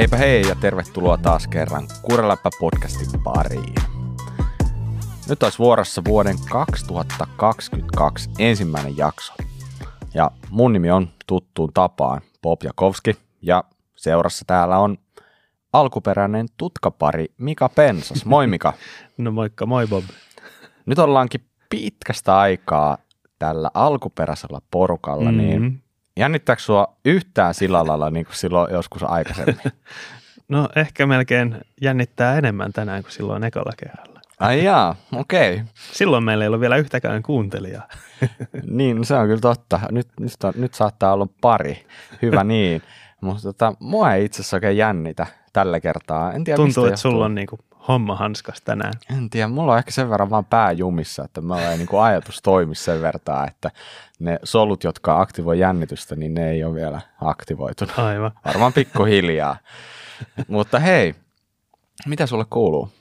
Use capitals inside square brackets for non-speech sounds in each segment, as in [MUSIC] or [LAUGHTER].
Heipä hei ja tervetuloa taas kerran Kuureläppä podcastin pariin. Nyt olisi vuorossa vuoden 2022 ensimmäinen jakso. Ja mun nimi on tuttuun tapaan Bob Jakovski ja seurassa täällä on alkuperäinen tutkapari Mika Pensas. Moi Mika. [LAUGHS] No moikka, moi Bob. Nyt ollaankin pitkästä aikaa tällä alkuperäisellä porukalla, mm-hmm. niin jännittääkö sua yhtään sillä [LAUGHS] lailla niin kuin silloin joskus aikaisemmin? [LAUGHS] No ehkä melkein jännittää enemmän tänään kuin silloin ekalla kerralla. Ai jaa, okei. Okay. Silloin meillä ei ollut vielä yhtäkään kuuntelijaa. [LAUGHS] niin, se on kyllä totta. Nyt, nyt, nyt saattaa olla pari. Hyvä niin. Mutta tota, mua ei itse asiassa oikein jännitä tällä kertaa. En tiedä, Tuntuu, että sulla on niinku homma hanskas tänään. En tiedä, mulla on ehkä sen verran vaan pää jumissa, että mä ei niinku ajatus toimi sen verran, että ne solut, jotka aktivoi jännitystä, niin ne ei ole vielä aktivoitunut. Aivan. Varmaan pikkuhiljaa. Mutta hei, mitä sulle kuuluu?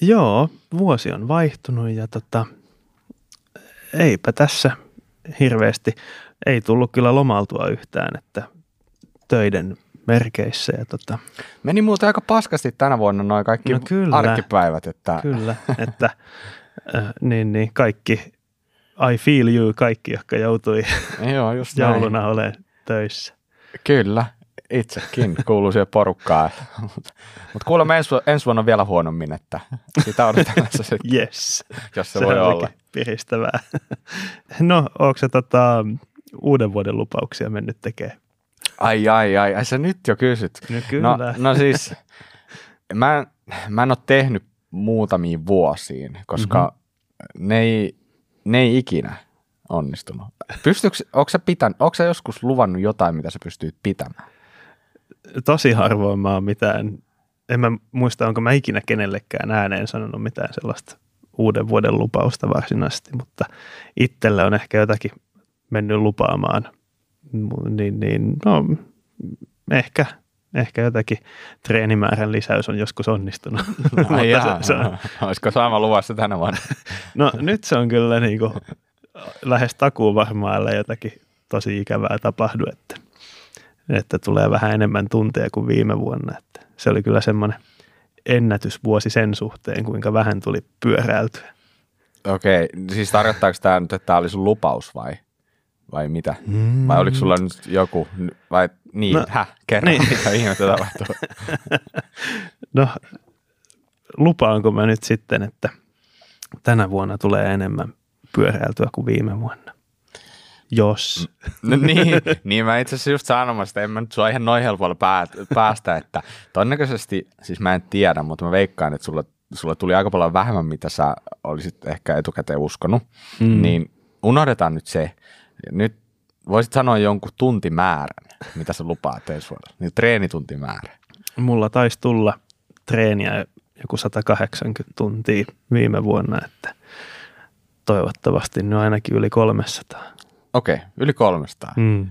Joo, vuosi on vaihtunut ja tota, eipä tässä hirveästi, ei tullut kyllä lomaltua yhtään, että töiden merkeissä. Ja tota. Meni muuten aika paskasti tänä vuonna noin kaikki no kyllä, arkipäivät. Että... Kyllä, että äh, niin, niin, kaikki, I feel you, kaikki, jotka joutui [LAUGHS] Joo, just jouluna olemaan töissä. Kyllä, itsekin kuuluu siihen porukkaan. Mutta kuulemma ensi, ensi vuonna vielä huonommin, että sitä odotetaan se, yes. jos se, se voi olla. piristävää. no, onko se tota, uuden vuoden lupauksia mennyt tekemään? Ai, ai, ai, ai, sä nyt jo kysyt. No, kyllä. no, no siis, mä, mä en ole tehnyt muutamiin vuosiin, koska mm-hmm. ne, ei, ne ei ikinä onnistunut. Pystyykö, onko sä, pitän, onko sä joskus luvannut jotain, mitä sä pystyt pitämään? Tosi harvoin mä oon mitään, en mä muista, onko mä ikinä kenellekään ääneen sanonut mitään sellaista uuden vuoden lupausta varsinaisesti, mutta itselle on ehkä jotakin mennyt lupaamaan – niin, niin no, ehkä, ehkä jotakin treenimäärän lisäys on joskus onnistunut. [LAUGHS] No, jaa, se, se on, [LAUGHS] olisiko sama luvassa tänä vuonna? [LAUGHS] no nyt se on kyllä niin kuin, lähes takuun varmaan, jotakin tosi ikävää tapahdu, että, että tulee vähän enemmän tunteja kuin viime vuonna. Että se oli kyllä semmoinen ennätysvuosi sen suhteen, kuinka vähän tuli pyöräiltyä. Okei, siis tarkoittaako tämä nyt, että tämä oli sun lupaus vai? Vai mitä? Mm. Vai oliko sulla nyt joku, vai niin, no, häh, kerro, niin. mitä ihmettä tapahtuu? [LAUGHS] no, lupaanko mä nyt sitten, että tänä vuonna tulee enemmän pyöräiltyä kuin viime vuonna? Jos. No niin, [LAUGHS] niin mä itse asiassa just sanomassa, että en mä nyt sua ihan noin helpolla päästä, että todennäköisesti, siis mä en tiedä, mutta mä veikkaan, että sulla, sulla tuli aika paljon vähemmän, mitä sä olisit ehkä etukäteen uskonut, mm. niin unohdetaan nyt se, nyt voisit sanoa jonkun tuntimäärän, mitä sä lupaat ensi vuodelle, niin treenituntimäärä. Mulla taisi tulla treeniä joku 180 tuntia viime vuonna, että toivottavasti nyt ainakin yli 300. Okei, okay, yli 300. Mm.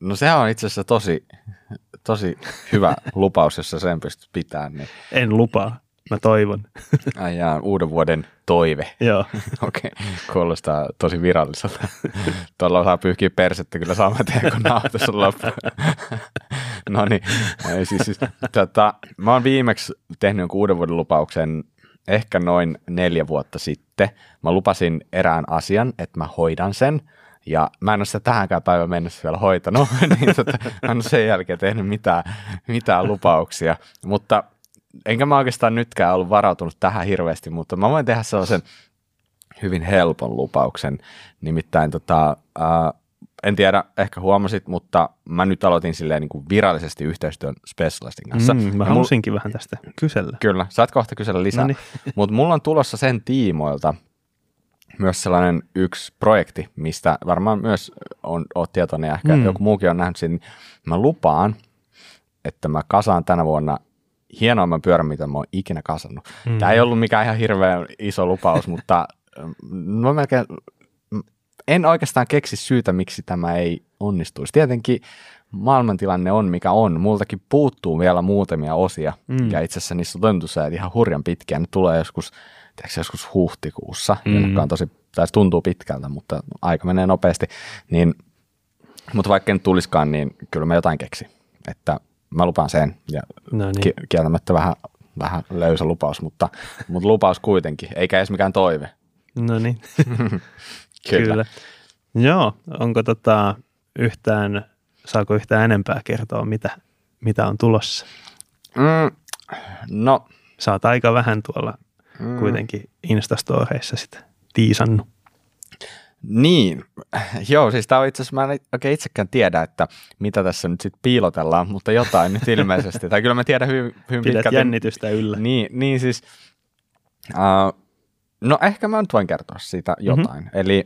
No sehän on itse asiassa tosi, tosi hyvä [LAUGHS] lupaus, jos sä sen pystyt pitämään. Niin. En lupaa. Mä toivon. Ai jaa, uuden vuoden toive. Joo. [LAUGHS] Okei, okay. kuulostaa tosi viralliselta. Tuolla saa pyyhkiä persettä kyllä saman tien, kun nauhoitus on loppu. [LAUGHS] no niin, siis, siis tota, mä oon viimeksi tehnyt jonkun uuden vuoden lupauksen ehkä noin neljä vuotta sitten. Mä lupasin erään asian, että mä hoidan sen. Ja mä en ole sitä tähänkään päivän mennessä vielä hoitanut, [LAUGHS] niin tota, mä en ole sen jälkeen tehnyt mitään, mitään lupauksia. Mutta enkä mä oikeastaan nytkään ollut varautunut tähän hirveästi, mutta mä voin tehdä sellaisen hyvin helpon lupauksen. Nimittäin tota, ää, en tiedä, ehkä huomasit, mutta mä nyt aloitin silleen niin kuin virallisesti yhteistyön specialistin kanssa. Mm, mä halusinkin mul... vähän tästä kysellä. Kyllä, saat kohta kysellä lisää. [LAUGHS] Mutta mulla on tulossa sen tiimoilta myös sellainen yksi projekti, mistä varmaan myös on, oot tietoinen ja ehkä mm. joku muukin on nähnyt sen. Mä lupaan, että mä kasaan tänä vuonna hienoimman pyörän, mitä mä oon ikinä kasannut. Mm. Tämä ei ollut mikään ihan hirveän iso lupaus, [LAUGHS] mutta mä melkein, en oikeastaan keksi syytä, miksi tämä ei onnistuisi. Tietenkin maailmantilanne on mikä on. Multakin puuttuu vielä muutamia osia, mm. ja itse asiassa niissä on toimitusajat ihan hurjan pitkiä. Ne tulee joskus, tiedätkö, joskus huhtikuussa, mm. on tosi, tai tuntuu pitkältä, mutta aika menee nopeasti. Niin, mutta vaikka en tulisikaan, niin kyllä mä jotain keksi. Että mä lupaan sen. Ja No niin. ki- kieltämättä vähän, vähän löysä lupaus, mutta, mutta lupaus kuitenkin, eikä edes mikään toive. No niin. [LAUGHS] Kyllä. Joo, onko tota yhtään, saako yhtään enempää kertoa, mitä, mitä on tulossa? Mm, no, Saat aika vähän tuolla mm, kuitenkin Instastoreissa sitä tiisannut. Niin, [LAUGHS] joo, siis tämä on itse asiassa, mä en oikein itsekään tiedä, että mitä tässä nyt sitten piilotellaan, mutta jotain nyt ilmeisesti. Tai kyllä mä tiedän hyvin, hyvin Pidät pitkälti. jännitystä yllä. Niin, niin siis, uh, no ehkä mä nyt voin kertoa siitä jotain. Mm-hmm. Eli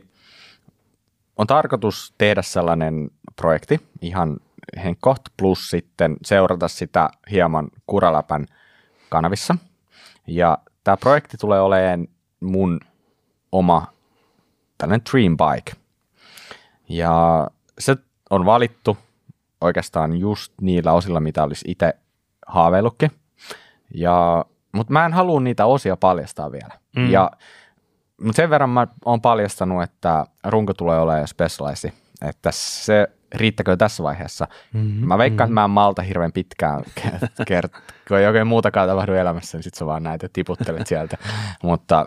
on tarkoitus tehdä sellainen projekti ihan henkkoht, plus sitten seurata sitä hieman Kuraläpän kanavissa. Ja tämä projekti tulee olemaan mun oma tällainen dream bike. Ja se on valittu oikeastaan just niillä osilla, mitä olisi itse haaveillutkin. Ja, mutta mä en halua niitä osia paljastaa vielä. Mm. Ja, mutta sen verran mä oon paljastanut, että runko tulee olemaan specialize, että se riittäkö tässä vaiheessa. Mm-hmm. Mä veikkaan, että mä en malta hirveän pitkään [LAUGHS] kert- kun ei oikein muutakaan tapahdu elämässä, niin sit sä vaan näitä tiputtelet sieltä. Mutta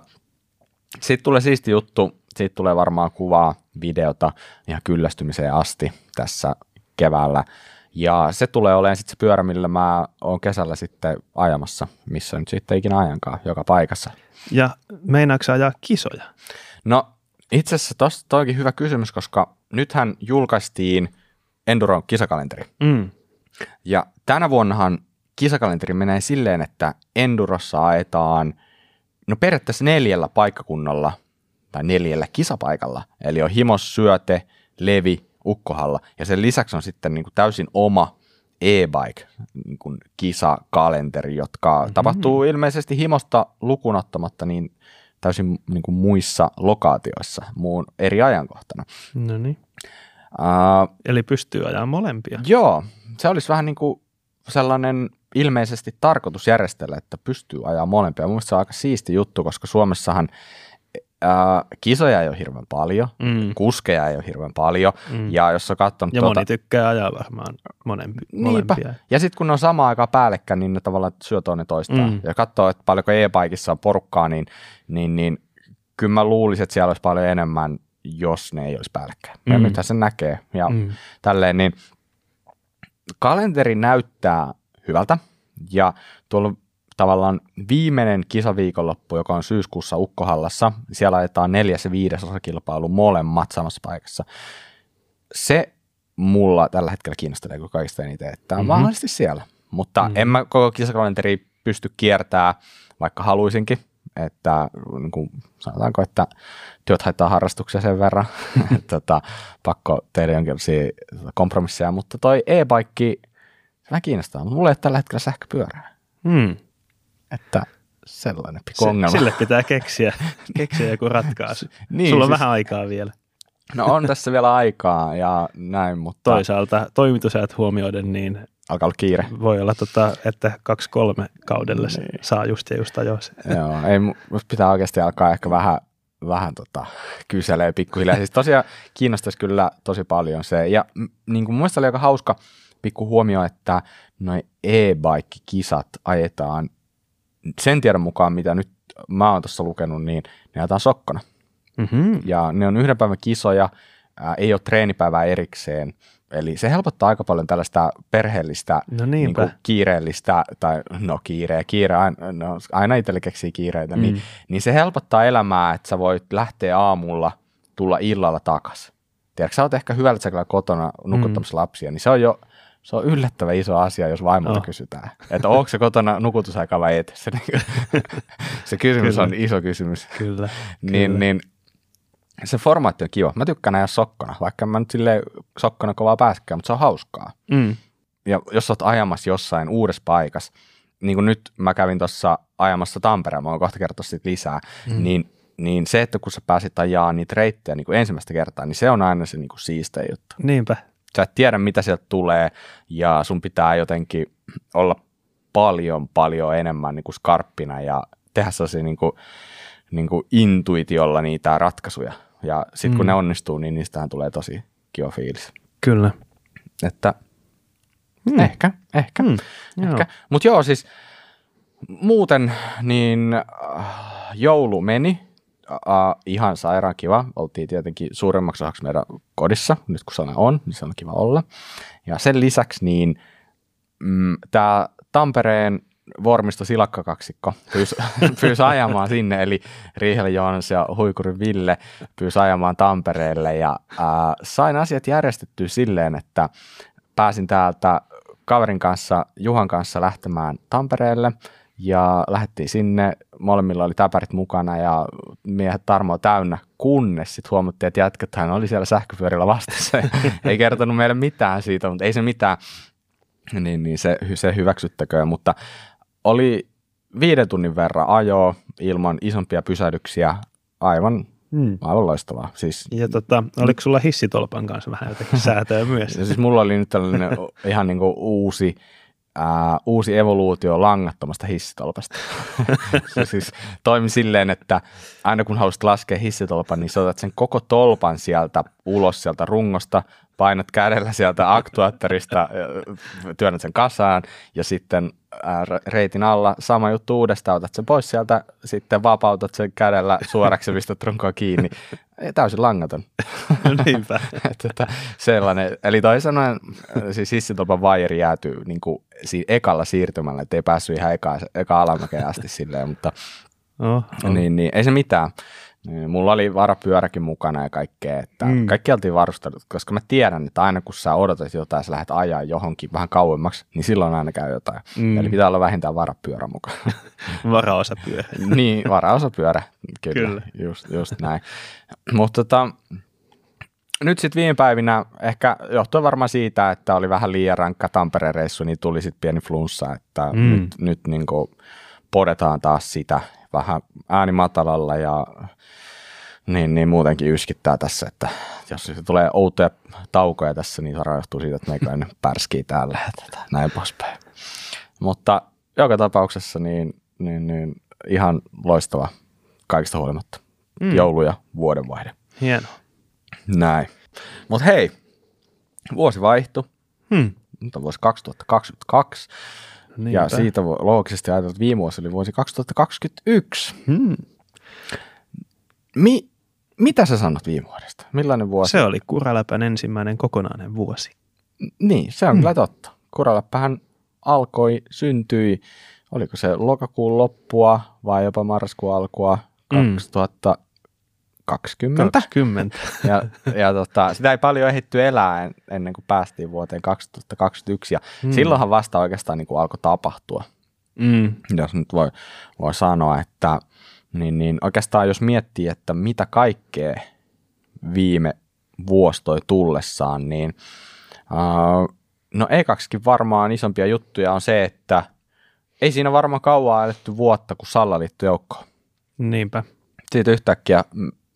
sitten tulee siisti juttu, siitä tulee varmaan kuvaa, videota ihan kyllästymiseen asti tässä keväällä. Ja se tulee olemaan sitten se pyörä, millä mä oon kesällä sitten ajamassa, missä nyt sitten ikinä ajankaan, joka paikassa. Ja meinaatko ajaa kisoja? No itse asiassa tosta toikin hyvä kysymys, koska nythän julkaistiin Enduron kisakalenteri. Mm. Ja tänä vuonnahan kisakalenteri menee silleen, että Endurossa ajetaan no periaatteessa neljällä paikkakunnalla tai neljällä kisapaikalla. Eli on Himos, Syöte, Levi, Ukkohalla ja sen lisäksi on sitten niin kuin täysin oma e-bike niin kuin kisakalenteri, jotka mm-hmm. tapahtuu ilmeisesti Himosta lukunottamatta niin täysin niin kuin muissa lokaatioissa muun eri ajankohtana. No niin. Uh, Eli pystyy ajamaan molempia. Joo, se olisi vähän niin kuin sellainen ilmeisesti tarkoitus järjestellä, että pystyy ajaa molempia. Mielestäni se on aika siisti juttu, koska Suomessahan ää, kisoja ei ole hirveän paljon, Mm. kuskeja ei ole hirveän paljon, Mm. ja jos on katsonut Ja tuota, moni tykkää ajaa varmaan monempi, Niinpä. molempia. ja sitten kun ne on samaan aikaan päällekkäin, niin ne tavallaan syö toinen toistaan. Mm. Ja katsoo, että paljonko e-bikeissa on porukkaa, niin, niin, niin kyllä mä luulisin, että siellä olisi paljon enemmän, jos ne ei olisi päällekkäin. Ja Mm. nythän se näkee. Ja Mm. tälleen, niin kalenteri näyttää hyvältä ja tuolla tavallaan viimeinen kisaviikonloppu, joka on syyskuussa Ukkohallassa, siellä ajetaan neljäs ja viides osakilpailu molemmat samassa paikassa. Se mulla tällä hetkellä kiinnostelee kuin kaikista eniten, että on Mhm. mm-hmm. mahdollisesti siellä. Mutta Mhm. mm-hmm. en mä koko kisakalenteri pysty kiertää, vaikka haluaisinkin, että niin kuin sanotaanko, että työt haittaa harrastuksia sen verran, [LAUGHS] että tota, pakko tehdä jonkinlaisia kompromisseja, mutta toi e-bike, se vähän kiinnostaa, mutta mulla ei ole tällä hetkellä sähköpyörää, Mm. Että sellainen pikku Se, ongelma. sille pitää keksiä, [LAUGHS] keksiä joku ratkaisu. Niin, Sulla on siis- vähän aikaa vielä. No on tässä vielä aikaa ja näin, mutta Toisaalta toimitusajat huomioiden, niin alkaa olla kiire. voi olla, tota, että kaksi-kolme kaudelle se Niin. saa just ja just ajoissa. [LAUGHS] Joo, ei, pitää oikeasti alkaa ehkä vähän, vähän tota, kyselee pikkuhiljaa. Siis tosiaan kiinnostaisi kyllä tosi paljon se. Ja niin kuin mun mielestä oli aika hauska pikku huomio, että noin e-bike-kisat ajetaan sen tiedon mukaan, mitä nyt mä oon tuossa lukenut, niin ne ajetaan sokkona. Mm-hmm. Ja ne on yhden päivän kisoja, ää, ei ole treenipäivää erikseen. Eli se helpottaa aika paljon tällaista perheellistä, No niin kiireellistä, tai no kiire, kiire, aina, no, aina itselle keksii kiireitä, mm. niin, niin se helpottaa elämää, että sä voit lähteä aamulla, tulla illalla takas. Tiedätkö, sä oot ehkä hyvällä säkällä kotona nukuttamassa mm. lapsia, niin se on jo se on yllättävän iso asia, jos vaimolta Oh. kysytään, että onko se kotona nukutusaika vai et. Se, [LAUGHS] se kysymys Kyllä. on iso kysymys. Kyllä. Niin, Kyllä. niin se formaatti on kiva. Mä tykkään ajaa sokkona, vaikka mä nyt silleen sokkona kovaa pääskään, mutta se on hauskaa. Mm. Ja jos oot ajamassa jossain uudessa paikassa, niin kuin nyt mä kävin tuossa ajamassa Tampereen, mä oon kohta kertoa siitä lisää, mm. niin, niin se, että kun sä pääsit ajaa niitä reittejä niin kuin ensimmäistä kertaa, niin se on aina se niin kuin siistein juttu. Niinpä. Sä et tiedä, mitä sieltä tulee, ja sun pitää jotenkin olla paljon, paljon enemmän niin kuin skarppina ja tehdä sellaisia niin kuin, niin kuin intuitiolla niitä ratkaisuja. Ja sitten kun Mm. ne onnistuu, niin niistähän tulee tosi kiva fiilis. Kyllä. Että Hmm. Ehkä, ehkä. Hmm. ehkä. Mutta joo, siis muuten niin äh, joulu meni äh, ihan sairaan kiva. Oltiin tietenkin suuremmaksi osaksi meidän kodissa, nyt kun sana on, niin se on kiva olla. Ja sen lisäksi niin mm, tämä Tampereen Vormisto silakkakaksikko pyysi, [LAUGHS] pyysi ajamaan sinne, eli Riihel Joonas ja Huikurin Ville pyysi ajamaan Tampereelle ja ää, sain asiat järjestettyä silleen, että pääsin täältä kaverin kanssa, Juhan kanssa lähtemään Tampereelle ja lähdettiin sinne, molemmilla oli täpärit mukana ja miehet Tarmo täynnä, kunnes sitten huomattiin, että jätkät hän oli siellä sähköpyörillä vastassa. [LAUGHS] ei kertonut meille mitään siitä, mutta ei se mitään, niin, niin se, se hyväksyttäköön, mutta oli viiden tunnin verran ajoa ilman isompia pysähdyksiä, aivan Hmm. Aivan loistavaa. Siis, ja tota, oliko sulla hissitolpan kanssa vähän jotenkin säätöä myös? [LAUGHS] ja siis mulla oli nyt tällainen ihan niin kuin uusi, ää, uusi evoluutio langattomasta hissitolpasta. [LAUGHS] se siis toimi silleen, että aina kun haluaisit laskea hissitolpan, niin sä otat sen koko tolpan sieltä ulos sieltä rungosta, painat kädellä sieltä aktuaattorista, työnnät sen kasaan ja sitten reitin alla sama juttu uudestaan, otat sen pois sieltä, sitten vapautat sen kädellä suoraksi ja pistät runkoa kiinni. Täysin langaton. [LAUGHS] Niinpä. [LAUGHS] Tota, sellainen, eli toisin sanoen siis hissitolpan vaijeri jäätyy niin kuin siinä ekalla siirtymällä, ettei päässyt ihan eka, eka alamäkeen asti silleen, mutta oh, oh. Niin, niin, ei se mitään. Niin, mulla oli varapyöräkin mukana ja kaikkea, että mm. kaikki oltiin varustelut, koska mä tiedän, että aina kun sä odotat jotain ja sä lähdet ajaa johonkin vähän kauemmaksi, niin silloin aina käy jotain. Mm. Eli pitää olla vähintään varapyörä mukana. [LAUGHS] Varaosapyörä. [LAUGHS] niin, varaosapyörä, kyllä, kyllä. Just, just näin. Mutta tota, nyt sitten viime päivinä, ehkä johtuen varmaan siitä, että oli vähän liian rankka Tampereen reissu, niin tuli sitten pieni flunssa, että mm. nyt, nyt niin podetaan taas sitä vähän ääni matalalla ja niin, niin muutenkin yskittää tässä, että jos se tulee outoja taukoja tässä, niin se rajoittuu siitä, että meikäläinen pärskii täällä ja näin poispäin. Mutta joka tapauksessa niin, niin, niin ihan loistava kaikista huolimatta. Mm. Joulu ja vuodenvaihde. Hienoa. Näin. Mutta hei, vuosi vaihtui. Hmm. Nyt on vuosi 2022. Niinpä. Ja siitä loogisesti ajatella, että viime vuosi oli vuosi 2021. Hmm. Mi- mitä sä sanot viime vuodesta? Millainen vuosi? Se oli Kuraläpän ensimmäinen kokonainen vuosi. Niin, se on hmm. kyllä totta. Kuraläppähän alkoi, syntyi, oliko se lokakuun loppua vai jopa marraskuun alkua 2000, hmm. 20. 20. [LAUGHS] Ja, ja tota, sitä ei paljon ehditty elää ennen kuin päästiin vuoteen 2021 ja mm. silloinhan vasta oikeastaan niin kuin alkoi tapahtua. Mm. Jos nyt voi, voi sanoa, että niin, niin oikeastaan jos miettii, että mitä kaikkea viime vuosi toi tullessaan, niin uh, no ekaksikin varmaan isompia juttuja on se, että ei siinä varmaan kauan eletty vuotta, kun Salla liittyi joukkoon. Niinpä. Siitä yhtäkkiä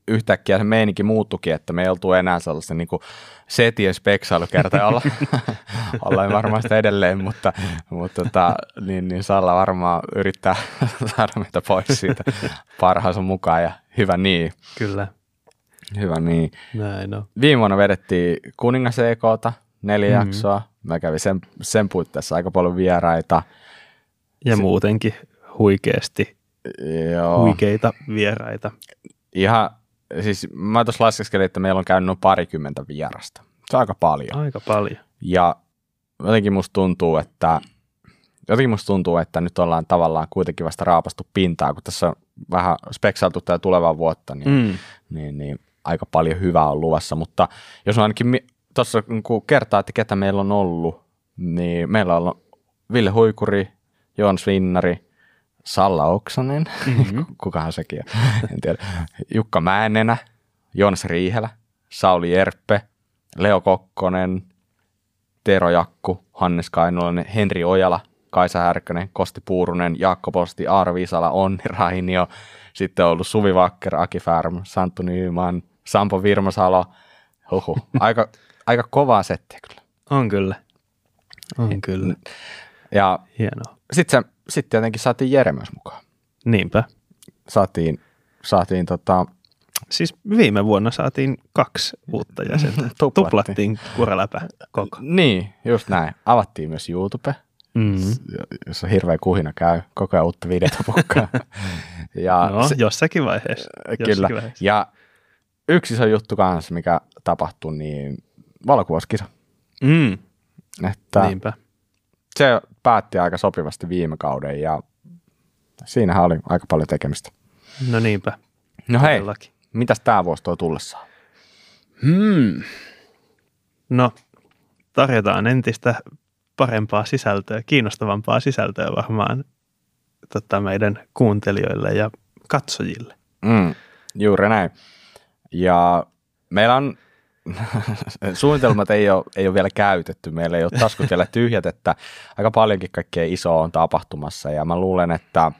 yhtäkkiä se meininki muuttukin, että me ei oltu enää sellaista niin setien speksailukerta, olla, [LAUGHS] ollaan varmaan sitä edelleen, mutta, mutta tota, niin, niin Salla varmaan yrittää [LAUGHS] saada meitä pois siitä parhaansa mukaan ja hyvä niin. Kyllä. Hyvä niin. Näin on. Viime vuonna vedettiin Kuningas EKta, neljä mm-hmm. jaksoa. Mä kävin sen, sen puitteissa aika paljon vieraita. Ja muutenkin huikeasti Joo. huikeita vieraita. Ihan siis mä tuossa laskeskelin, että meillä on käynyt noin parikymmentä vierasta. Se on aika paljon. Aika paljon. Ja jotenkin musta tuntuu, että jotenkin musta tuntuu, että nyt ollaan tavallaan kuitenkin vasta raapastu pintaa, kun tässä on vähän speksailtu tätä tulevaa vuotta, niin, mm. niin, niin aika paljon hyvää on luvassa. Mutta jos on ainakin tuossa kun kertaa, että ketä meillä on ollut, niin meillä on Ville Huikuri, Joon Svinnari, Salla Oksanen, mm-hmm. [LAUGHS] kukahan sekin on, [LAUGHS] en tiedä, Jukka Määnenä, Jonas Riihelä, Sauli Erppe, Leo Kokkonen, Tero Jakku, Hannes Kainulainen, Henri Ojala, Kaisa Härkönen, Kosti Puurunen, Jaakko Posti, Aaro Viisala, Onni Rainio, sitten on ollut Suvi Vakker, Aki Färm, Santtu Nyman, Sampo Virmasalo, huhu, [LAUGHS] aika, aika kovaa settiä kyllä. On kyllä, on kyllä. Ja Hienoa. Sitten sit tietenkin saatiin Jere myös mukaan. Niinpä. Saatiin, saatiin tota, Siis viime vuonna saatiin kaksi uutta jäsentä. [LAUGHS] Tuplattiin. Tuplattiin kuraläpä koko. Niin, just näin. Avattiin myös YouTube, Mm. jossa hirveä kuhina käy. Koko ajan uutta videota pukkaa. [LAUGHS] ja No, se, jossakin vaiheessa. kyllä. Jossakin vaiheessa. Ja yksi iso juttu kanssa, mikä tapahtui, niin valokuvauskisa. Mm. Että Niinpä. se päätti aika sopivasti viime kauden ja siinähän oli aika paljon tekemistä. No niinpä. No hei, Todellakin. mitäs tämä vuosi toi tullessaan? Hmm. No, tarjotaan entistä parempaa sisältöä, kiinnostavampaa sisältöä varmaan tota, meidän kuuntelijoille ja katsojille. Mm, juuri näin. Ja meillä on, suunnitelmat ei ole, ei ole vielä käytetty, meillä ei ole taskut vielä tyhjät, että aika paljonkin kaikkea isoa on tapahtumassa ja mä luulen, että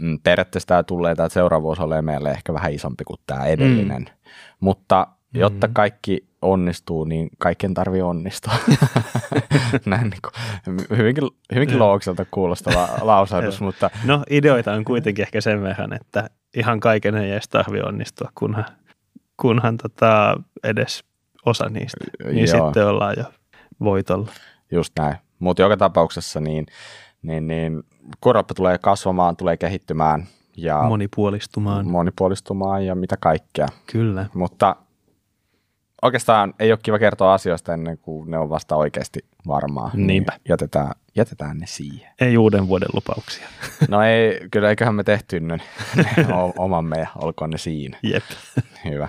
mm, periaatteessa tämä tulee, tämä seuraava vuosi ole meille ehkä vähän isompi kuin tämä edellinen, mm. mutta jotta Mm. kaikki onnistuu, niin kaikkien tarvii onnistua. [LAUGHS] Näin niin kuin, hyvinkin, hyvinkin loogselta kuulostava [LAUGHS] lausahdus, mutta No, ideoita on kuitenkin ehkä sen verran, että ihan kaiken ei edes tarvi onnistua, kunhan, kunhan tota, edes osa niistä. Niin Joo. sitten ollaan jo voitolla. Just näin. Mutta joka tapauksessa niin, niin, niin koroppa tulee kasvamaan, tulee kehittymään ja Monipuolistumaan. monipuolistumaan ja mitä kaikkea. Kyllä. Mutta oikeastaan ei ole kiva kertoa asioista ennen kuin ne on vasta oikeasti varmaa. Niinpä. Niin jätetään, jätetään ne siihen. Ei uuden vuoden lupauksia. [LAUGHS] No ei, kyllä eiköhän me tehty ne, ne omamme ja olkoon ne siinä. Jep. Hyvä.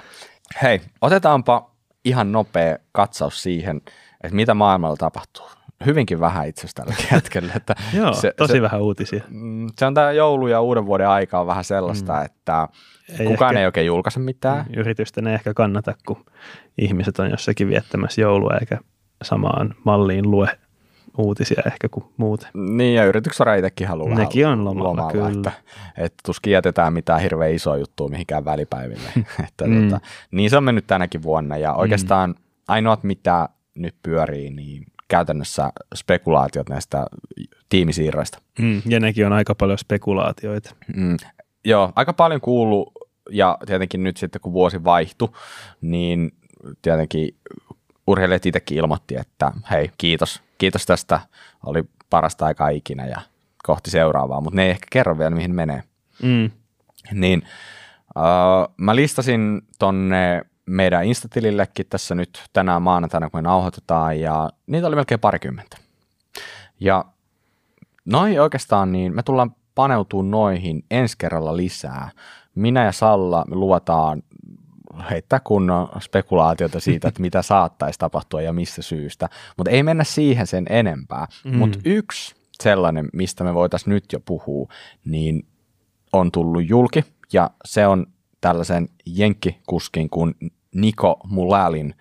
Hei, otetaanpa ihan nopea katsaus siihen, että mitä maailmalla tapahtuu. Hyvinkin vähän itse asiassa tällä [LAUGHS] hetkellä. Että Joo, se, tosi se, vähän uutisia. mm, se on tämä joulu ja uuden vuoden aika on vähän sellaista, mm. että Ei kukaan ehkä- ei oikein julkaise mitään. Yritysten ei ehkä kannata, kun ihmiset on jossakin viettämässä joulua eikä samaan malliin lue uutisia ehkä kuin muuten. Niin, ja yrityksessä itsekin haluaa Nekin on lomalla, kyllä. Että, että tuskin jätetään mitään hirveän isoa juttua mihinkään välipäiville. [LAUGHS] että, Mm. tota, niin se on mennyt tänäkin vuonna, ja oikeastaan ainoat, mitä nyt pyörii, niin käytännössä spekulaatiot näistä tiimisiirroista. Mm, ja nekin on aika paljon spekulaatioita. Mm, joo, aika paljon kuuluu, ja tietenkin nyt sitten kun vuosi vaihtui, niin tietenkin urheilijat itsekin ilmoitti, että hei, kiitos, kiitos tästä, oli parasta aikaa ikinä ja kohti seuraavaa, mutta ne ei ehkä kerro vielä, mihin menee. Mm. Niin uh, mä listasin tonne meidän Instatilillekin tässä nyt tänään maanantaina, kun me nauhoitetaan, ja niitä oli melkein parikymmentä. Ja noi oikeastaan, niin me tullaan paneutuu noihin ensi kerralla lisää. Minä ja Salla me luvataan heittää kunnon spekulaatiota siitä, että mitä saattaisi tapahtua ja mistä syystä, mutta ei mennä siihen sen enempää. Mm. Mutta yksi sellainen, mistä me voitaisiin nyt jo puhua, niin on tullut julki, ja se on tällaisen jenkkikuskin kuin Niko Mulalin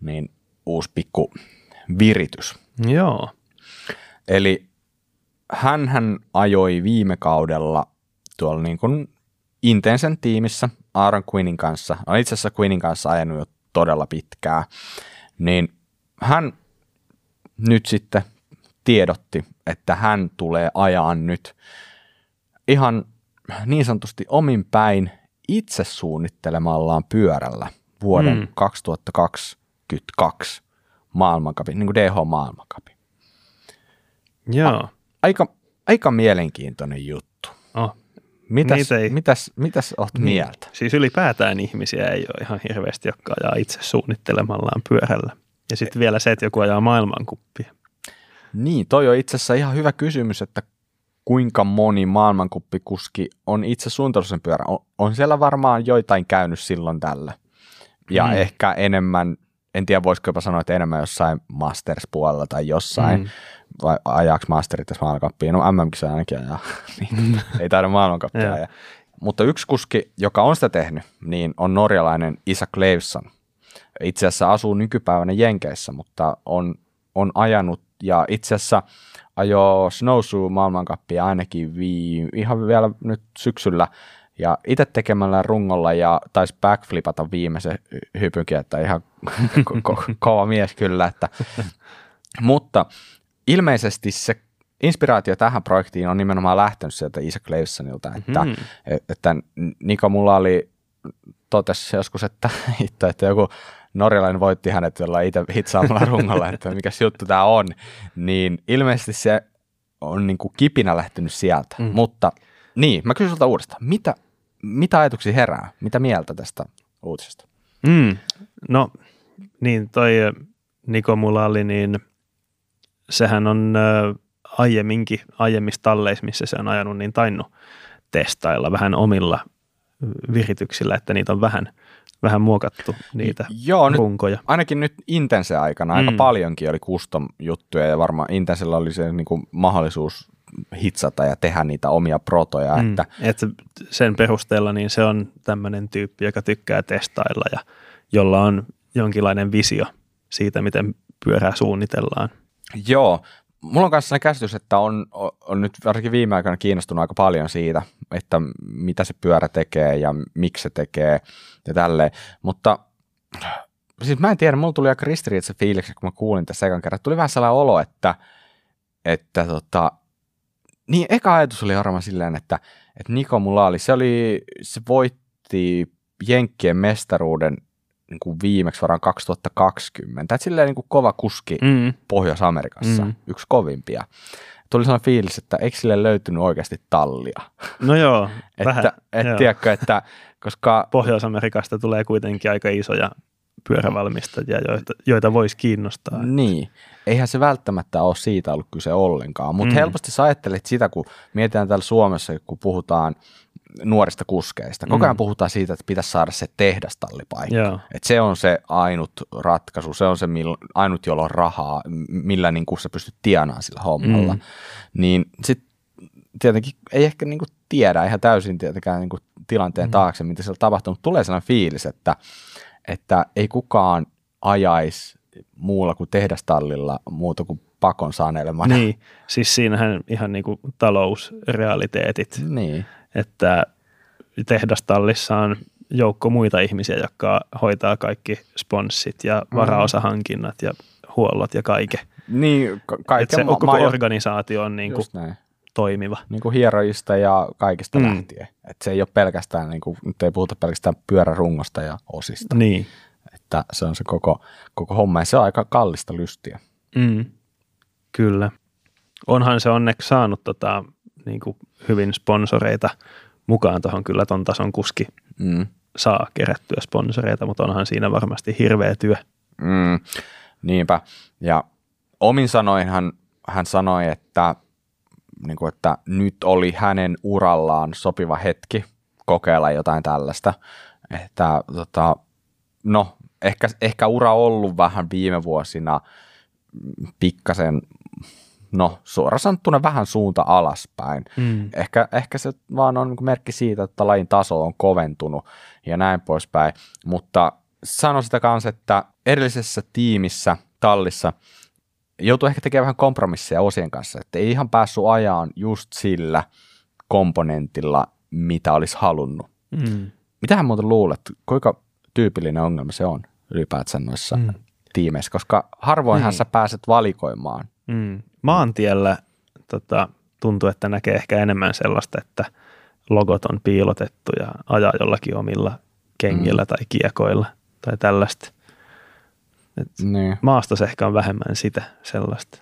niin uusi pikku viritys. Joo. Eli hän ajoi viime kaudella tuolla niin kuin Intensen tiimissä Aaron Quinnin kanssa. On itse asiassa Quinnin kanssa ajanut jo todella pitkää. Niin hän nyt sitten tiedotti, että hän tulee ajaa nyt ihan niin sanotusti omin päin itse suunnittelemallaan pyörällä vuoden Mm. mm. 2022 maailmankapin, niin kuin DH-maailmankapin. Joo. Aika, aika mielenkiintoinen juttu. Mitäs, Niitä ei- mitäs, mitäs oot niin. mieltä? Siis ylipäätään ihmisiä ei ole ihan hirveästi, jotka ajaa itse suunnittelemallaan pyörällä. Ja sitten vielä se, että joku ajaa maailmankuppia. Niin, toi on itse asiassa ihan hyvä kysymys, että kuinka moni maailmankuppikuski on itse suunnitellut sen pyörän. On, on siellä varmaan joitain käynyt silloin tällä. Ja Mm. mm. ehkä enemmän, en tiedä voisiko jopa sanoa, että enemmän jossain Masters-puolella tai jossain, Mm. mm. vai ajaaks Masterit tässä maailmankappiin. No MM-kisa ainakin ajaa, [LAUGHS] niin, ei taida maailmankappia [LAUGHS] ajaa. Mutta yksi kuski, joka on sitä tehnyt, niin on norjalainen Isaac Leifson. Itse asiassa asuu nykypäivänä Jenkeissä, mutta on, on ajanut ja itse asiassa ajoi Snowshoe maailmankappia ainakin vii, ihan vielä nyt syksyllä ja itse tekemällä rungolla ja taisi backflipata viimeisen hy- hypynkin, että ihan [LAUGHS] ko- ko- kova mies kyllä. Että. Mutta ilmeisesti se inspiraatio tähän projektiin on nimenomaan lähtenyt sieltä Isaac Leifsonilta, että, Mhm. että Niko mulla oli totesi joskus, että, [LAUGHS] hitto, että joku norjalainen voitti hänet jollain itse hitsaamalla rungolla, että mikä juttu tämä on, niin ilmeisesti se on niin kuin kipinä lähtenyt sieltä. Mm. Mutta niin, mä kysyn sulta uudestaan, mitä, mitä ajatuksia herää, mitä mieltä tästä uutisesta? Mm. No niin, toi Niko Mulalli, niin sehän on äh, aiemminkin, aiemmissa talleissa, missä se on ajanut, niin tainnut testailla vähän omilla virityksillä, että niitä on vähän, vähän muokattu niitä Joo, runkoja. Nyt, ainakin nyt Intense aikana aika mm. paljonkin oli custom juttuja ja varmaan Intensellä oli se niin kuin mahdollisuus hitsata ja tehdä niitä omia protoja. Mm. Että, Et sen perusteella niin se on tämmöinen tyyppi, joka tykkää testailla ja jolla on jonkinlainen visio siitä, miten pyörää suunnitellaan. Joo, mulla on kanssa käsitys, että on, on nyt varsinkin viime aikoina kiinnostunut aika paljon siitä, että mitä se pyörä tekee ja miksi se tekee ja tälleen. Mutta siis mä en tiedä, mulla tuli aika ristiriitaisen fiiliksi, kun mä kuulin tässä ekan kerran. Tuli vähän sellainen olo, että, että tota, niin eka ajatus oli varmaan silleen, että, että Niko Mulali, se, oli, se voitti Jenkkien mestaruuden niin kuin viimeksi varmaan 2020. Että silleen niin kuin kova kuski mm. Pohjois-Amerikassa, mm. yksi kovimpia. Tuli sellainen fiilis, että eikö sille löytynyt oikeasti tallia? No joo, [LAUGHS] että, vähän. Et, joo. Tiedätkö, että koska... Pohjois-Amerikasta tulee kuitenkin aika isoja pyörävalmistajia, joita, joita voisi kiinnostaa. Niin, eihän se välttämättä ole siitä ollut kyse ollenkaan, mutta mm. helposti sä ajattelet sitä, kun mietitään täällä Suomessa, kun puhutaan nuorista kuskeista. Koko ajan mm. puhutaan siitä, että pitäisi saada se tehdastallipaikka. Et se on se ainut ratkaisu, se on se mil, ainut, jolla on rahaa, millä niin kuin sä pystyt tienaamaan sillä hommalla. Mm. Niin sitten tietenkin ei ehkä niin kuin tiedä ihan täysin tietenkään niin kuin tilanteen mm. taakse, mitä siellä tapahtuu, mutta tulee sellainen fiilis, että, että ei kukaan ajaisi muulla kuin tehdastallilla muuta kuin pakon sanelemana. Niin, siis siinähän ihan niin kuin talousrealiteetit. Niin että tehdastallissa on joukko muita ihmisiä, jotka hoitaa kaikki sponssit ja mm. varaosahankinnat ja huollot ja kaiken. Niin, ka- kaiken. Se ma- koko ma- organisaatio on niin kuin toimiva. Niin kuin hierojista ja kaikista mm. lähtien. Että se ei ole pelkästään, niin kuin, nyt ei puhuta pelkästään pyörärungosta ja osista. Niin. Että se on se koko, koko homma ja se on aika kallista lystiä. Mm. Kyllä. Onhan se onneksi saanut tota, niin kuin hyvin sponsoreita mukaan tuohon kyllä ton tason kuski mm. saa kerättyä sponsoreita, mutta onhan siinä varmasti hirveä työ. Mm, niinpä. Ja omin sanoin hän, hän sanoi, että, niin kuin, että nyt oli hänen urallaan sopiva hetki kokeilla jotain tällaista. Että tota, no, ehkä, ehkä ura ollut vähän viime vuosina pikkasen no suoraan sanottuna vähän suunta alaspäin. Mm. Ehkä, ehkä se vaan on merkki siitä, että lajin taso on koventunut ja näin poispäin, mutta sano sitä kanssa, että edellisessä tiimissä, tallissa, joutuu ehkä tekemään vähän kompromisseja osien kanssa, että ei ihan päässyt ajaan just sillä komponentilla, mitä olisi halunnut. Mm. Mitähän muuten luulet, kuinka tyypillinen ongelma se on ylipäätään noissa mm. tiimeissä, koska harvoinhan mm. sä pääset valikoimaan Mm. Maantiellä tota, tuntuu, että näkee ehkä enemmän sellaista, että logot on piilotettu ja ajaa jollakin omilla kengillä mm. tai kiekoilla tai tällaista. Et niin. Maastossa ehkä on vähemmän sitä sellaista.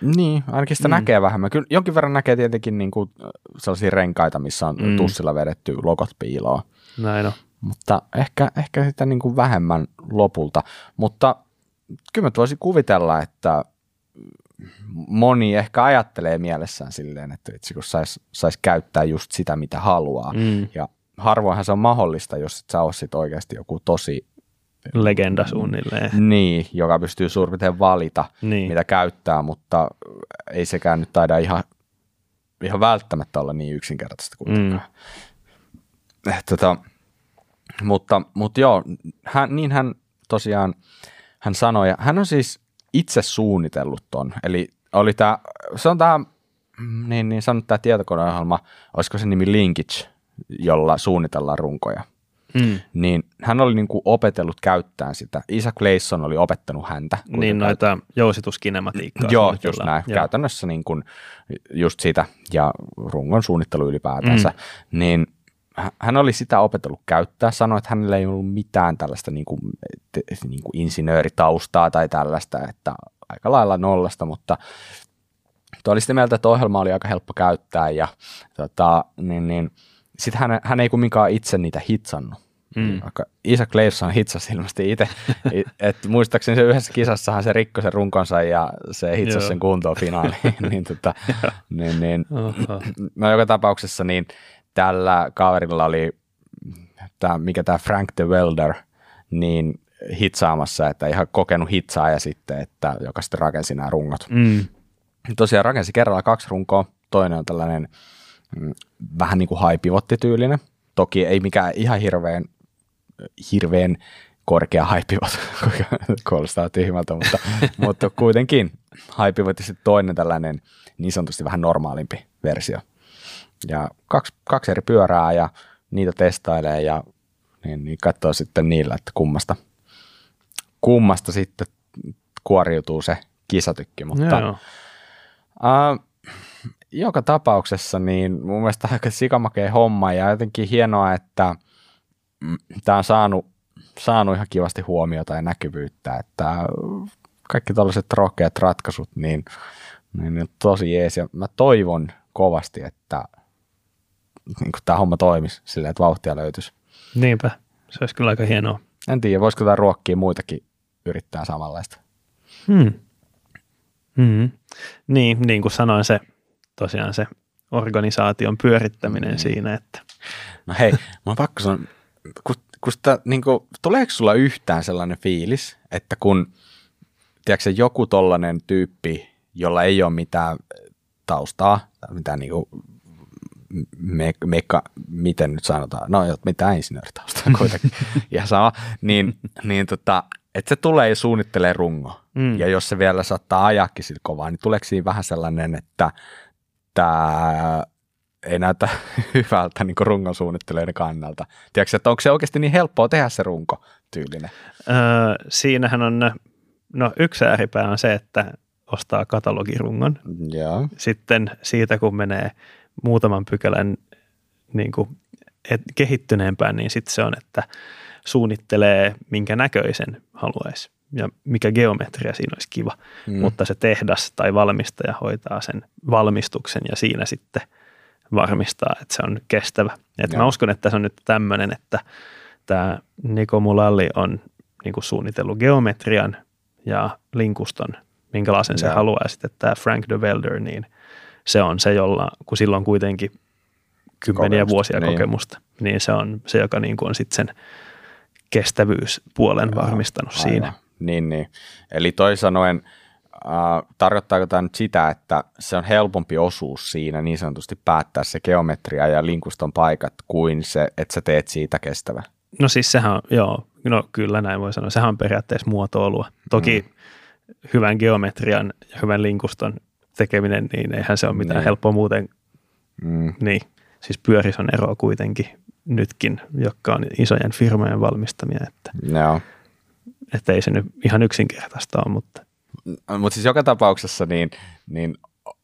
Niin, ainakin sitä mm. näkee vähemmän. Kyllä jonkin verran näkee tietenkin niin kuin sellaisia renkaita, missä on mm. tussilla vedetty logot piiloon. Näin on. Mutta ehkä, ehkä sitä niin kuin vähemmän lopulta. Mutta kyllä mä voisin kuvitella, että moni ehkä ajattelee mielessään silleen, että itse kun saisi sais käyttää just sitä, mitä haluaa. Mm. Ja harvoinhan se on mahdollista, jos et sä sit oikeasti joku tosi legenda suunnilleen. Niin, joka pystyy suurin valita, niin. mitä käyttää, mutta ei sekään nyt taida ihan, ihan välttämättä olla niin yksinkertaista kuitenkaan. Mm. Eh, tota, mutta, mutta joo, hän, niin hän tosiaan hän sanoi, ja hän on siis itse suunnitellut ton. Eli oli tämä, se on tämä, niin, niin sanot tämä tietokoneohjelma, olisiko se nimi Linkage, jolla suunnitellaan runkoja. Mm. Niin hän oli niin kuin opetellut käyttämään sitä. Isaac Layson oli opettanut häntä. Niin noita jousituskinematiikkaa. Joo, just näin. Joo. Käytännössä niin kuin just sitä ja rungon suunnittelu ylipäätänsä. Mm. Niin hän oli sitä opetellut käyttää, sanoi, että hänellä ei ollut mitään tällaista niin kuin, niin kuin insinööritaustaa tai tällaista, että aika lailla nollasta, mutta oli sitä mieltä, että ohjelma oli aika helppo käyttää ja tota, niin, niin, sitten hän, hän ei kumminkaan itse niitä hitsannut. Mm. Isaac Leifson hitsasi ilmeisesti itse. [LAUGHS] että muistaakseni se yhdessä kisassahan se rikkoi sen runkonsa ja se hitsasi sen kuntoon finaaliin. [LAUGHS] [LAUGHS] niin, tota, niin, niin, no joka tapauksessa niin tällä kaverilla oli, tämä, mikä tämä Frank the Welder, niin hitsaamassa, että ihan kokenut hitsaaja sitten, että joka sitten rakensi nämä rungot. Mm. Tosiaan rakensi kerralla kaksi runkoa, toinen on tällainen vähän niin kuin haipivotti-tyylinen, toki ei mikään ihan hirveän, hirveän korkea haipivot, [LAUGHS] kuulostaa tyhmältä, mutta, [LAUGHS] mutta kuitenkin haipivotti sitten toinen tällainen niin sanotusti vähän normaalimpi versio. Ja kaksi, kaksi eri pyörää ja niitä testailee ja niin, niin katsoo sitten niillä, että kummasta, kummasta sitten kuoriutuu se kisatykki. Mutta, Joo. Uh, joka tapauksessa niin mun mielestä aika sikamakea homma ja jotenkin hienoa, että tämä on saanut, saanut ihan kivasti huomiota ja näkyvyyttä, että kaikki tällaiset rohkeat ratkaisut, niin, niin, tosi jees ja mä toivon kovasti, että niin tämä homma toimisi silleen, että vauhtia löytyisi. Niinpä, se olisi kyllä aika hienoa. En tiedä, voisiko tämä ruokkia muitakin yrittää samanlaista. Hmm. Hmm. Niin, niin kuin sanoin, se tosiaan se organisaation pyörittäminen hmm. siinä, että... No hei, mä oon pakko sanoa, kun, kun sitä, niin kuin, tuleeko sulla yhtään sellainen fiilis, että kun tiedätkö, joku tollainen tyyppi, jolla ei ole mitään taustaa, mitään niin kuin me, meka, miten nyt sanotaan, no mitä insinööritausta [LAUGHS] kuitenkin, ja sama, niin, niin tota, että se tulee ja suunnittelee rungo. Mm. Ja jos se vielä saattaa ajakin sillä kovaa, niin tuleeko siinä vähän sellainen, että tämä ei näytä [LAUGHS] hyvältä niin rungon suunnittelijoiden kannalta. Tiedätkö, että onko se oikeasti niin helppoa tehdä se runko tyylinen? Öö, siinähän on, no yksi ääripää on se, että ostaa katalogirungon. Ja. Sitten siitä, kun menee muutaman pykälän niin kuin, et, kehittyneempään, niin sitten se on, että suunnittelee, minkä näköisen haluaisi ja mikä geometria siinä olisi kiva. Mm. Mutta se tehdas tai valmistaja hoitaa sen valmistuksen ja siinä sitten varmistaa, että se on kestävä. Et mä uskon, että se on nyt tämmöinen, että tämä Niko Mulalli on niin kuin suunnitellut geometrian ja linkuston, minkälaisen ja. se haluaa. Sitten tämä Frank de Velder, niin – se on se, jolla, kun silloin on kuitenkin kymmeniä kokemusta, vuosia niin. kokemusta, niin se on se, joka niin kuin on sitten sen kestävyyspuolen Joo, varmistanut aivan. siinä. Niin, niin. Eli toisin sanoen, äh, tarkoittaako tämä nyt sitä, että se on helpompi osuus siinä niin sanotusti päättää se geometria ja linkuston paikat kuin se, että sä teet siitä kestävä? No siis sehän on, joo, no kyllä näin voi sanoa, sehän on periaatteessa muotoilua. Toki mm. hyvän geometrian ja hyvän linkuston tekeminen, niin eihän se ole mitään niin. helppoa muuten. Mm. Niin, siis pyöris on eroa kuitenkin nytkin, jotka on isojen firmojen valmistamia, että, no. Että ei se nyt ihan yksinkertaista ole, mutta. Mutta siis joka tapauksessa niin, niin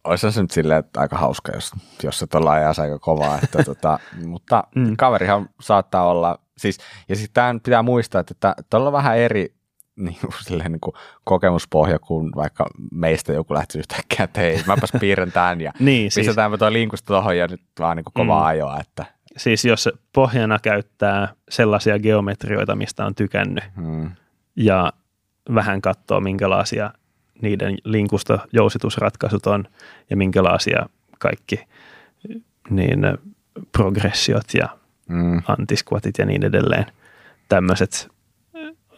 olisi se nyt silleen, että aika hauska, jos, jos se tuolla ajaisi aika kovaa. Että [LAUGHS] tota, mutta mm. kaverihan saattaa olla, siis, ja sitten tämä pitää muistaa, että tuolla on vähän eri niin kuin, silleen, niin kuin kokemuspohja, kun vaikka meistä joku lähti yhtäkkiä, että hei, mäpäs piirrän tämän ja [LAUGHS] niin, siis, pistetäänpä tuo linkusta tuohon ja nyt vaan niin kuin kovaa mm, ajoa. Että. Siis jos pohjana käyttää sellaisia geometrioita, mistä on tykännyt mm. Ja vähän katsoo, minkälaisia niiden linkusta jousitusratkaisut on ja minkälaisia kaikki niin progressiot ja mm. antisquatit ja niin edelleen. Tämmöiset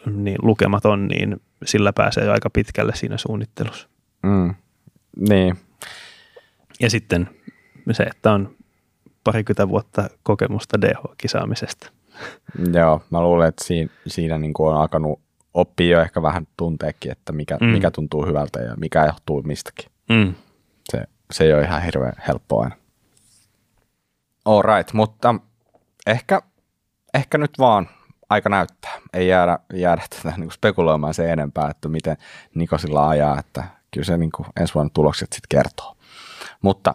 niin lukemat on, niin sillä pääsee jo aika pitkälle siinä suunnittelussa. Mm. Niin. Ja sitten se, että on parikymmentä vuotta kokemusta DH-kisaamisesta. Joo, mä luulen, että siinä, siinä niin kuin on alkanut oppia jo ehkä vähän tunteekin, että mikä, mm. mikä tuntuu hyvältä ja mikä johtuu mistäkin. Mm. Se, se ei ole ihan hirveän helppoa aina. All right, mutta ehkä, ehkä nyt vaan aika näyttää. Ei jäädä, jäädä tätä niin spekuloimaan se enempää, että miten Niko sillä ajaa, että kyllä se niin kuin ensi vuonna tulokset sitten kertoo. Mutta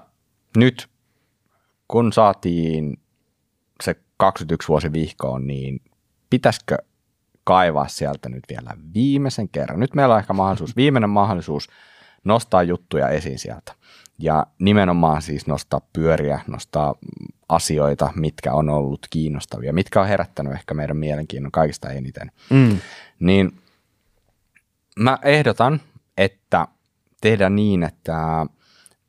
nyt, kun saatiin se 21 vuosi vihkoon, niin pitäisikö kaivaa sieltä nyt vielä viimeisen kerran. Nyt meillä on ehkä mahdollisuus, [LAUGHS] viimeinen mahdollisuus nostaa juttuja esiin sieltä. Ja nimenomaan siis nostaa pyöriä, nostaa asioita, mitkä on ollut kiinnostavia, mitkä on herättänyt ehkä meidän mielenkiinnon kaikista eniten. Mm. Niin mä ehdotan, että tehdään niin, että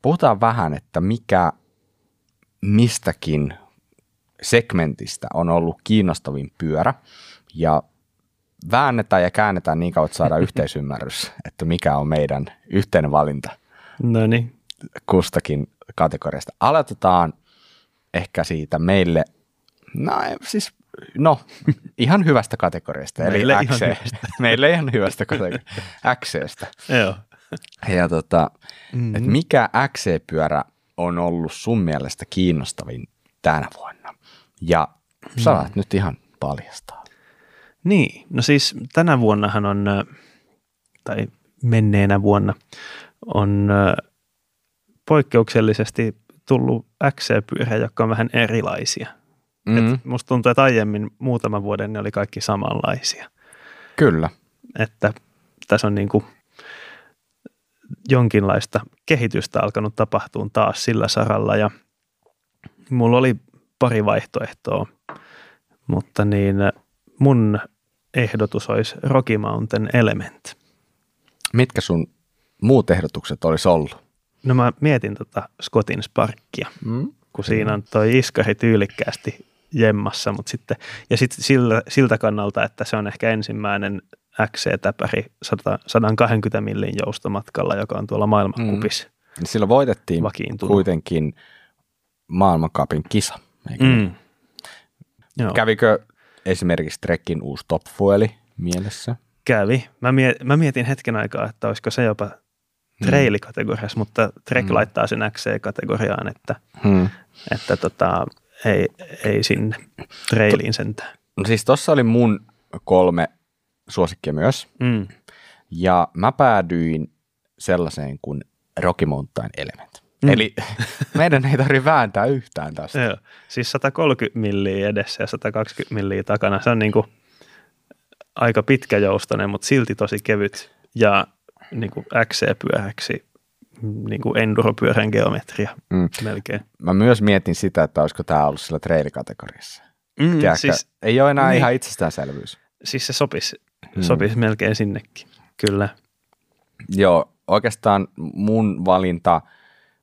puhutaan vähän, että mikä mistäkin segmentistä on ollut kiinnostavin pyörä ja väännetään ja käännetään niin kauan, että saadaan [LAUGHS] yhteisymmärrys, että mikä on meidän yhteinen valinta. No niin. Kustakin kategoriasta. Aloitetaan ehkä siitä meille, no siis, no, [LAUGHS] ihan hyvästä kategoriasta, eli meille XC. Ihan [LAUGHS] meille ihan hyvästä kategoriasta, XCstä. Joo. Ja tota, mm-hmm. että mikä XC-pyörä on ollut sun mielestä kiinnostavin tänä vuonna? Ja saat mm. nyt ihan paljastaa. Niin, no siis tänä vuonnahan on, tai menneenä vuonna, on poikkeuksellisesti tullut XC-pyöriä, jotka on vähän erilaisia. Mm-hmm. Et musta tuntuu, että aiemmin muutaman vuoden ne oli kaikki samanlaisia. Kyllä. Että tässä on niin kuin jonkinlaista kehitystä alkanut tapahtua taas sillä saralla ja mulla oli pari vaihtoehtoa, mutta niin mun ehdotus olisi Rocky Mountain Element. Mitkä sun muut ehdotukset olisi ollut? No mä mietin tota Scottin Sparkia, mm. kun siinä on toi iskari tyylikkäästi jemmassa, mutta sitten, ja sitten siltä, siltä kannalta, että se on ehkä ensimmäinen XC-täpäri 120 millin joustomatkalla, joka on tuolla maailmankupissa. Mm. Silloin voitettiin vakiintunut. kuitenkin maailmankapin kisa. Mm. Joo. Kävikö esimerkiksi Trekkin uusi Top Fueli mielessä? Kävi. Mä, mietin, mä mietin hetken aikaa, että olisiko se jopa hmm. trailikategoriassa, mutta Trek hmm. laittaa sen XC-kategoriaan, että, hmm. että tota, ei, ei sinne trailiin sentään. No siis tossa oli mun kolme suosikkia myös. Mm. Ja mä päädyin sellaiseen kuin Rocky Mountain Element. Mm. Eli [LAUGHS] meidän ei tarvitse vääntää yhtään tästä. Joo. Siis 130 milliä edessä ja 120 milliä takana. Se on niin kuin aika pitkäjoustainen, mutta silti tosi kevyt ja niin kuin XC-pyöräksi niin kuin enduropyörän geometria mm. melkein. Mä myös mietin sitä, että olisiko tämä ollut sillä trailikategoriassa. Mm, siis, ei ole enää niin, ihan itsestäänselvyys. Siis se sopisi, mm. sopisi melkein sinnekin, kyllä. Joo, oikeastaan mun valinta –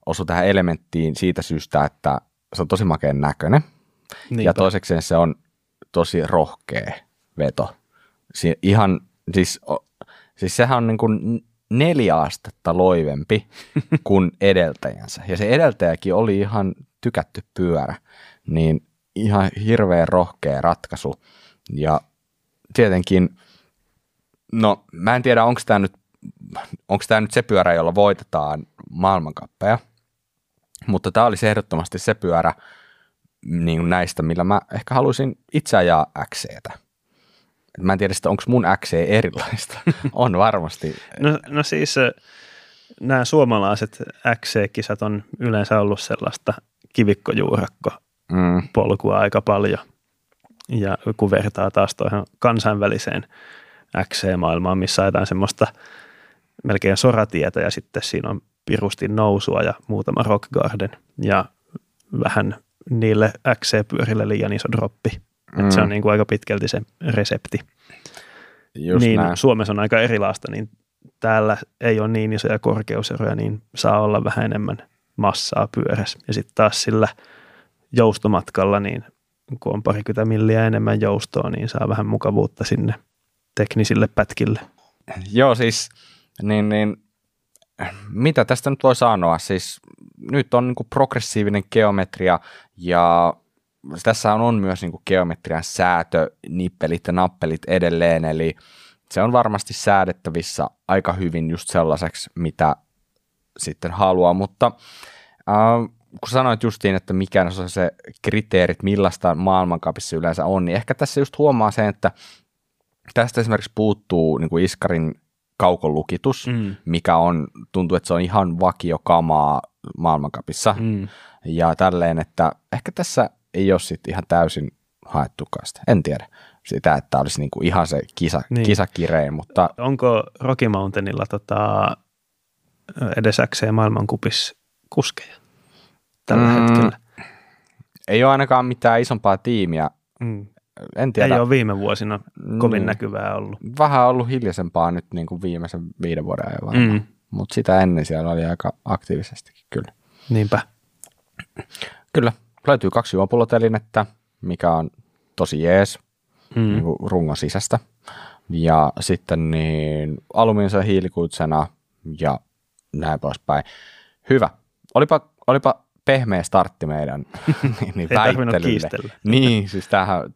osui tähän elementtiin siitä syystä, että se on tosi makeen näköinen. Niinpä. Ja toisekseen se on tosi rohkea veto. Si- ihan, siis, siis sehän on niin kuin neljä astetta loivempi [LAUGHS] kuin edeltäjänsä. Ja se edeltäjäkin oli ihan tykätty pyörä. Niin ihan hirveän rohkea ratkaisu. Ja tietenkin, no mä en tiedä, onko tämä nyt, nyt se pyörä, jolla voitetaan maailmankappeja – mutta tämä olisi ehdottomasti se pyörä niin kuin näistä, millä mä ehkä haluaisin itse ajaa XCtä. Mä en tiedä, onko mun XC erilaista. [LAUGHS] on varmasti. No, no siis nämä suomalaiset XC-kisat on yleensä ollut sellaista kivikkojuurakko mm. polkua aika paljon. Ja kun vertaa taas tuohon kansainväliseen XC-maailmaan, missä ajetaan semmoista melkein soratietä ja sitten siinä on pirustin nousua ja muutama rock garden ja vähän niille XC-pyörille liian iso droppi. Mm. se on niin kuin aika pitkälti se resepti. Just niin näin. Suomessa on aika erilaista, niin täällä ei ole niin isoja korkeuseroja, niin saa olla vähän enemmän massaa pyörässä. Ja sitten taas sillä joustomatkalla, niin kun on parikymmentä milliä enemmän joustoa, niin saa vähän mukavuutta sinne teknisille pätkille. Joo, siis niin, niin mitä tästä nyt voi sanoa? Siis nyt on niin progressiivinen geometria ja tässä on myös niin geometrian säätö, nippelit ja nappelit edelleen, eli se on varmasti säädettävissä aika hyvin just sellaiseksi, mitä sitten haluaa, mutta äh, kun sanoit justiin, että mikä on se kriteerit, millaista maailmankapissa yleensä on, niin ehkä tässä just huomaa sen, että tästä esimerkiksi puuttuu niin kuin Iskarin kaukolukitus, mm. mikä on, tuntuu, että se on ihan vakiokamaa maailmankapissa. Mm. Ja tälleen, että ehkä tässä ei ole sitten ihan täysin haettukaan sitä. En tiedä sitä, että olisi niin kuin ihan se kisa, niin. kisakirein, mutta... Onko Rocky Mountainilla tota, edes XC maailmankupis kuskeja tällä mm, hetkellä? Ei ole ainakaan mitään isompaa tiimiä. Mm. En tiedä. Ei ole viime vuosina kovin mm. näkyvää ollut. Vähän ollut hiljaisempaa nyt niin kuin viimeisen viiden vuoden ajan varmaan. Mm. Mutta sitä ennen siellä oli aika aktiivisestikin kyllä. Niinpä. Kyllä. Löytyy kaksi juopulotelinettä, mikä on tosi jees mm. niin kuin rungon sisästä. Ja sitten niin alumiinisen hiilikuitsena ja näin poispäin. Hyvä. Olipa, olipa pehmeä startti meidän [LAUGHS] [LAUGHS] niin, niin väittelylle. Niin, siis tämähän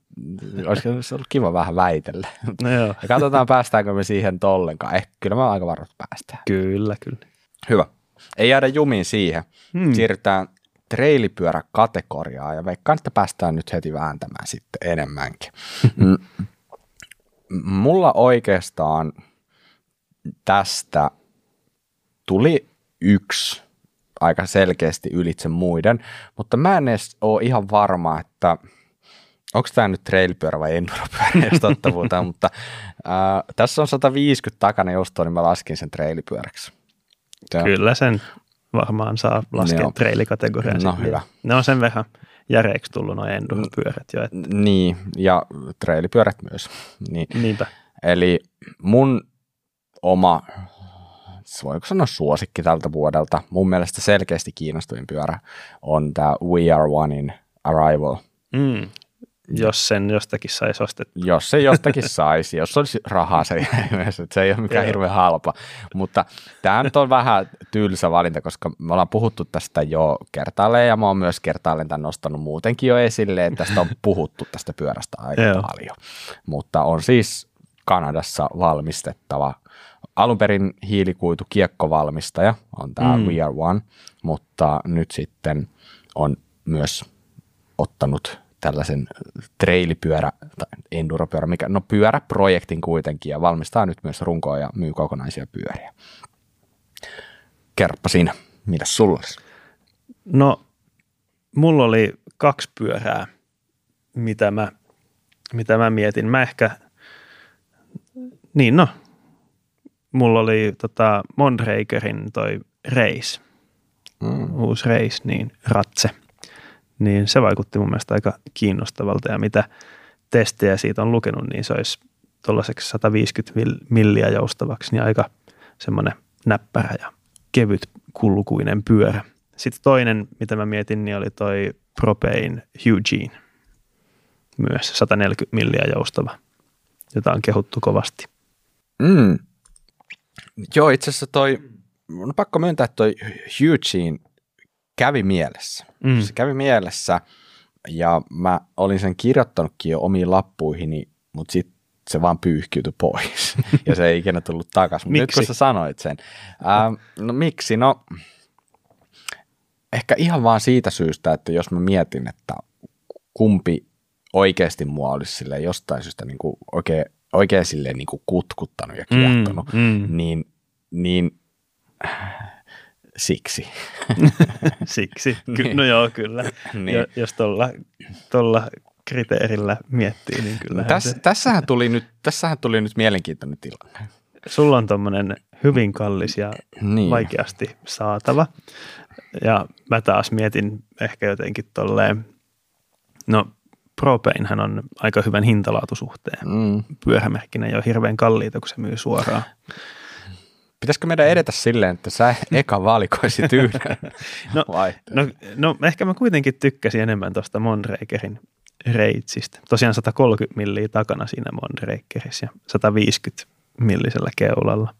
olisi ollut kiva vähän väitellä. No joo. Ja katsotaan, päästäänkö me siihen tollenkaan. Ehkä kyllä me aika varmasti päästään. Kyllä, kyllä. Hyvä. Ei jäädä jumiin siihen. Hmm. Siirrytään treilipyöräkategoriaan ja veikkaan, että päästään nyt heti vääntämään sitten enemmänkin. Mm. Mulla oikeastaan tästä tuli yksi aika selkeästi ylitse muiden, mutta mä en edes ole ihan varma, että onko tämä nyt trailpyörä vai enduropyörä, jos totta puhutaan, [LAUGHS] mutta ää, tässä on 150 takana joustoa, niin mä laskin sen trailipyöräksi. Ja. Kyllä sen varmaan saa laskea no. trailikategoriaan. No hyvä. Ne on sen verran järeiksi tullut nuo enduropyörät jo. Että. Niin, ja trailipyörät myös. Niin. Niinpä. Eli mun oma voiko sanoa suosikki tältä vuodelta. Mun mielestä selkeästi kiinnostuin pyörä on tämä We Are Onein Arrival. Mm. Jos sen jostakin saisi ostettua. Jos se jostakin saisi, jos olisi rahaa se [LAUGHS] että se ei ole mikään hirveän halpa. Mutta tämä nyt on vähän tylsä valinta, koska me ollaan puhuttu tästä jo kertaalleen ja mä oon myös kertaalleen tämän nostanut muutenkin jo esille, että tästä on puhuttu tästä pyörästä aika paljon. Mutta on siis Kanadassa valmistettava alun perin hiilikuitu kiekkovalmistaja on tämä mm. We Are One, mutta nyt sitten on myös ottanut tällaisen treilipyörä tai enduropyörä, mikä, no pyöräprojektin kuitenkin ja valmistaa nyt myös runkoa ja myy kokonaisia pyöriä. Kerppa siinä, mitä sulla olisi? No, mulla oli kaksi pyörää, mitä mä, mitä mä mietin. Mä ehkä, niin no, mulla oli tota Mondrakerin toi Reis, mm. uusi Reis, niin Ratse. Niin se vaikutti mun mielestä aika kiinnostavalta ja mitä testejä siitä on lukenut, niin se olisi tuollaiseksi 150 milliä joustavaksi, niin aika semmoinen näppärä ja kevyt kulkuinen pyörä. Sitten toinen, mitä mä mietin, niin oli toi Propein Eugene, myös 140 milliä joustava, jota on kehuttu kovasti. Mm. Joo, itse asiassa toi, on pakko myöntää, että toi Eugene kävi mielessä. Mm. Se kävi mielessä ja mä olin sen kirjoittanutkin jo omiin lappuihini, mutta sitten se vaan pyyhkiytyi pois [LAUGHS] ja se ei ikinä tullut takaisin. Nyt kun sä sanoit sen. Ää, no miksi? No ehkä ihan vaan siitä syystä, että jos mä mietin, että kumpi oikeasti mua olisi sille jostain syystä niin kuin oikein, oikein silleen niin kuin kutkuttanut ja kiehtonut, mm, mm. niin, niin siksi. [LAUGHS] siksi, Ky- niin. no joo kyllä. niin. Ja, jos tuolla tolla kriteerillä miettii, niin kyllä. Täs, se... tässähän, tuli nyt, tässähän tuli nyt mielenkiintoinen tilanne. Sulla on tuommoinen hyvin kallis ja niin. vaikeasti saatava. Ja mä taas mietin ehkä jotenkin tolleen, no Propeinhän on aika hyvän hintalaatusuhteen. Mm. Pyörämerkkinä ei ole hirveän kalliita, kun se myy suoraan. Pitäisikö meidän edetä silleen, että sä [LAUGHS] eka valikoisit yhden no, no, no, ehkä mä kuitenkin tykkäsin enemmän tuosta Mondrakerin reitsistä. Tosiaan 130 milliä takana siinä Mondrakerissa ja 150 millisellä keulalla.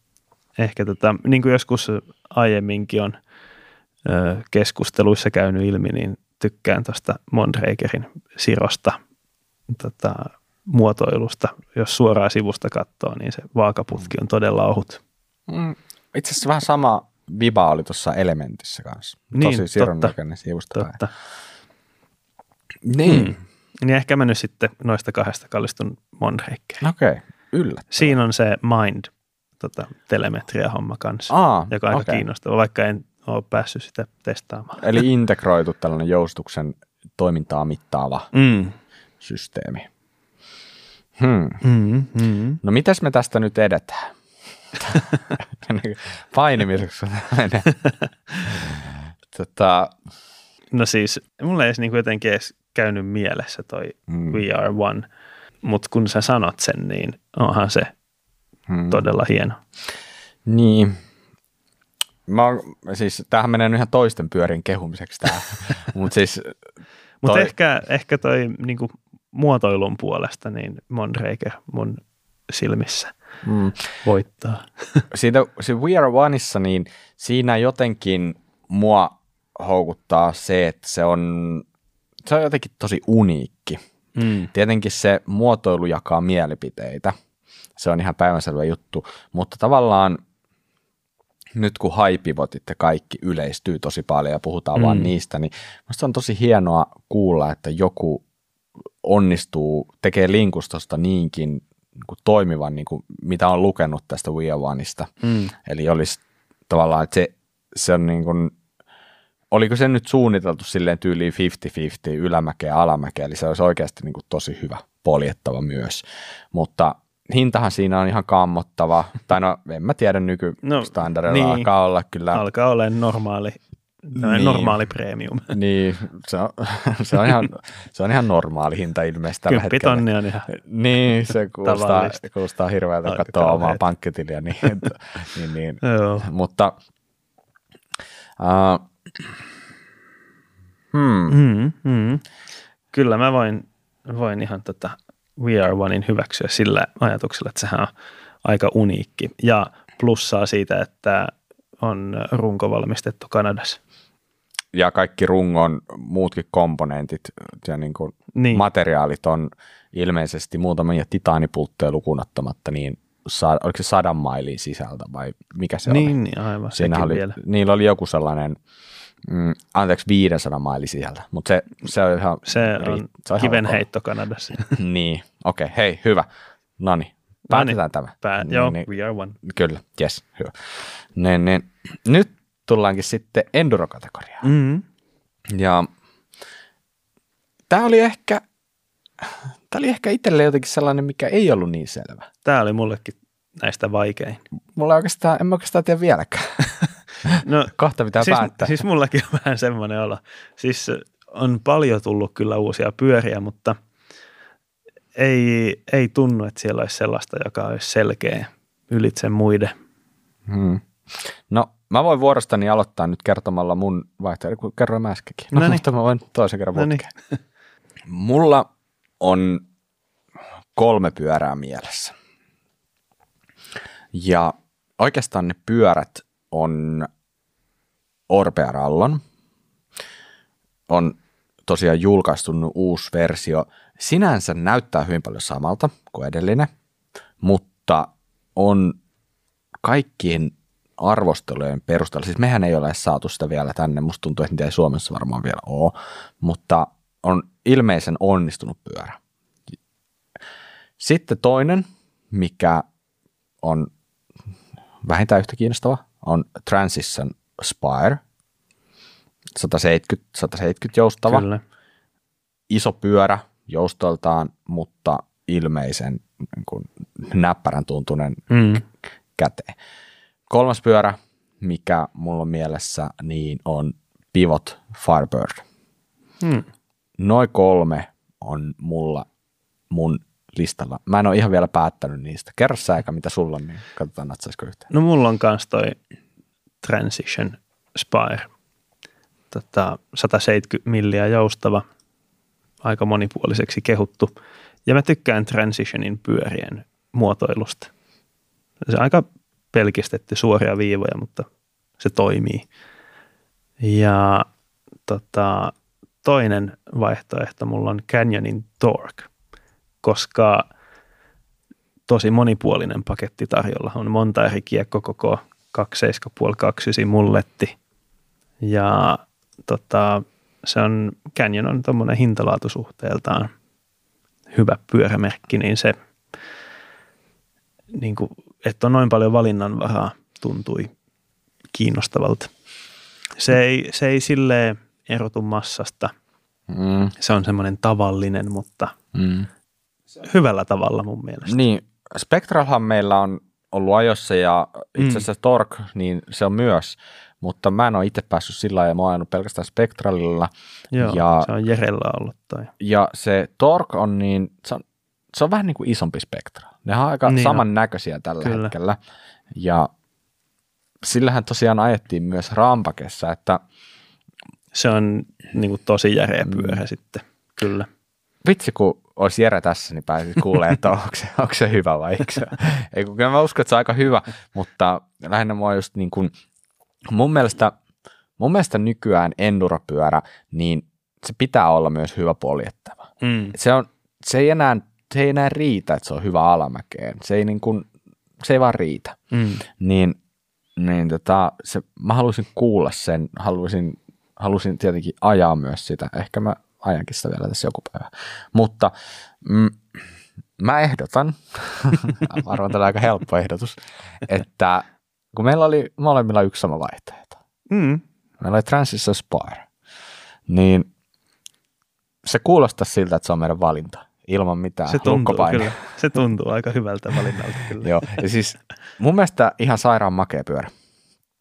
Ehkä tota, niin kuin joskus aiemminkin on ö, keskusteluissa käynyt ilmi, niin tykkään tuosta Mondrakerin sirosta tota, muotoilusta. Jos suoraan sivusta katsoo, niin se vaakaputki on todella ohut Mm, itse asiassa vähän sama viba oli tuossa Elementissä kanssa. Niin, Tosi sirun näköinen sivusta totta. Niin. Mm. Niin ehkä mä nyt sitten noista kahdesta kallistun Mondrakeen. Okei, okay. yllättävää. Siinä on se Mind tota, telemetria-homma kanssa, Aa, joka on aika okay. kiinnostava, vaikka en ole päässyt sitä testaamaan. Eli integroitu tällainen joustuksen toimintaa mittaava. Mm. systeemi. Hmm. Mm, mm. No mitäs me tästä nyt edetään? Painimiseksi menee. tota, No siis, mulla ei edes niin jotenkin edes käynyt mielessä toi Mm. VR1, mutta kun sä sanot sen, niin onhan se hmm. todella hieno. Niin. Mä oon, siis tämähän menee ihan toisten pyörien kehumiseksi tää. [LAUGHS] Mutta siis Mutta Toi- ehkä, ehkä toi niin muotoilun puolesta, niin Mondraker mun silmissä mm, voittaa. [LAUGHS] siitä, se We Are Oneissa, niin siinä jotenkin mua houkuttaa se, että se on, se on jotenkin tosi uniikki. Mm. Tietenkin se muotoilu jakaa mielipiteitä. Se on ihan päivänselvä juttu, mutta tavallaan nyt kun haipivotit ja kaikki yleistyy tosi paljon ja puhutaan mm. vaan niistä, niin minusta on tosi hienoa kuulla, että joku onnistuu, tekee linkustosta niinkin niin toimivan, niin kuin mitä on lukenut tästä We Are Oneista. Mm. Eli olisi tavallaan, että se, se on niin kuin, oliko se nyt suunniteltu silleen tyyliin 50-50 ylämäkeä ja alamäkeä, eli se olisi oikeasti niin kuin tosi hyvä poljettava myös. Mutta hintahan siinä on ihan kammottava, [LAUGHS] tai no en mä tiedä nykystandardilla No, niin. alkaa olla kyllä. Alkaa olemaan normaali, Niin. normaali premium. Niin, se on, [LAUGHS] se on, ihan, se on ihan normaali hinta ilmeisesti tällä hetkellä. Kymppitonni on ihan, Niin, se kuulostaa, kuulostaa hirveältä katsoa omaa pankkitiliä. Niin, [LAUGHS] niin, niin. Mutta uh, hmm, Mm, mm. Kyllä mä voin, voin ihan tota We Are Onein hyväksyä sillä ajatuksella, että sehän on aika uniikki. Ja plussaa siitä, että on runko valmistettu Kanadassa. Ja kaikki rungon muutkin komponentit ja niin kuin Niin, materiaalit on ilmeisesti muutamia titaanipultteja lukunottamatta, niin sa, oliko se sadan mailin sisältä vai mikä se oli? niin, niin aivan, Siinä oli, vielä. niillä oli joku sellainen, mm, anteeksi 500 mailin sisältä, mutta se, se on ihan, Se ri- on se on ihan kivenheitto Kanadassa. [LAUGHS] niin, okei, okay, hei, hyvä. No niin, päätetään tämä. Pää, Niin, joo, niin, We Are One. Kyllä, yes, hyvä. Niin, niin. Nyt tullaankin sitten enduro-kategoriaan. Mm. Ja tämä oli ehkä, tämä oli ehkä itselle jotenkin sellainen, mikä ei ollut niin selvä. Tämä oli mullekin näistä vaikein. Mulla oikeastaan, en mä oikeastaan tiedä vieläkään. [LAUGHS] No, Kohta pitää siis, päättää. siis mullakin on vähän semmoinen olo. Siis on paljon tullut kyllä uusia pyöriä, mutta ei, ei tunnu, että siellä olisi sellaista, joka olisi selkeä ylitse muiden. Hmm. No, mä voin vuorostani aloittaa nyt kertomalla mun vaihtoehto, kun kerroin mä äskenkin. No, Noniin. [LAUGHS] mutta mä voin toisen kerran Noniin. putkeen. Mulla on kolme pyörää mielessä. Ja oikeastaan ne pyörät on Orpea Rallon. On tosiaan julkaistu nyt uusi versio. Sinänsä näyttää hyvin paljon samalta kuin edellinen, mutta on kaikkien arvostelujen perusteella, siis mehän ei ole saatu sitä vielä tänne, musta tuntuu, että niitä ei Suomessa varmaan vielä ole, mutta on ilmeisen onnistunut pyörä. Sitten toinen, mikä on vähintään yhtä kiinnostava, on Transition Spire, 170, 170 joustava, Kyllä. iso pyörä joustoltaan, mutta ilmeisen niin kuin, näppärän tuntunen Mm. käteen. Kolmas pyörä, mikä mulla on mielessä, niin on Pivot Firebird. Mm. Noin kolme on mulla mun listalla. Mä en ole ihan vielä päättänyt niistä. Kerro sä eikä mitä sulla on, niin katsotaan natsaisiko yhteen. No mulla on kans toi Transition Spire. Tota, 170 milliä joustava, aika monipuoliseksi kehuttu. Ja mä tykkään Transitionin pyörien muotoilusta. Se on aika pelkistetty suoria viivoja, mutta se toimii. Ja tota, toinen vaihtoehto mulla on Canyonin Torque, koska tosi monipuolinen paketti tarjolla. On monta eri kiekkokoko, 2,5, 29 mulletti. Ja tota, se on, Canyon on tuommoinen hintalaatusuhteeltaan hyvä pyörämerkki, niin se, niin kuin, että on noin paljon valinnanvaraa, tuntui kiinnostavalta. Se ei, se ei silleen erotu massasta Mm, Se on semmoinen tavallinen, mutta mm. hyvällä tavalla mun mielestä. Niin, Spectralhan meillä on ollut ajossa ja itse asiassa Torque, niin se on myös, mutta mä en ole itse päässyt sillä ja mä oon ajanut pelkästään Spectralilla. Joo, ja, se on Jerellä ollut toi. ja se Torque on niin, se on, se on vähän niin kuin isompi Spectra. Ne on aika Niin niin on. samannäköisiä tällä Kyllä. hetkellä. Ja sillähän tosiaan ajettiin myös Rampakessa, että Se on niin kuin tosi järeä Mm. pyörä sitten, kyllä. vitsi kun olisi Jere tässä, niin pääsit kuulee, että onko se, onko se hyvä vai eikö se Ei, kun kyllä mä uskon, että se on aika hyvä, mutta lähinnä mua just niin kuin, mun mielestä, mun mielestä nykyään enduropyörä, niin se pitää olla myös hyvä poljettava. Mm. Se, on, se, ei enää, se ei enää riitä, että se on hyvä alamäkeen. Se ei, niin kuin, se ei vaan riitä. Mm. Niin, niin tota, se, mä halusin kuulla sen, halusin, halusin tietenkin ajaa myös sitä. Ehkä mä ajankin sitä vielä tässä joku päivä. Mutta mm, mä ehdotan, [LAUGHS] varmaan tällä aika helppo ehdotus, että kun meillä oli molemmilla yksi sama vaihtoehto. Mm. Meillä oli Transistor Spire, niin se kuulostaa siltä, että se on meidän valinta ilman mitään Se tuntuu kyllä. Se tuntuu aika hyvältä valinnalta kyllä. Joo, ja siis mun mielestä ihan sairaan makea pyörä.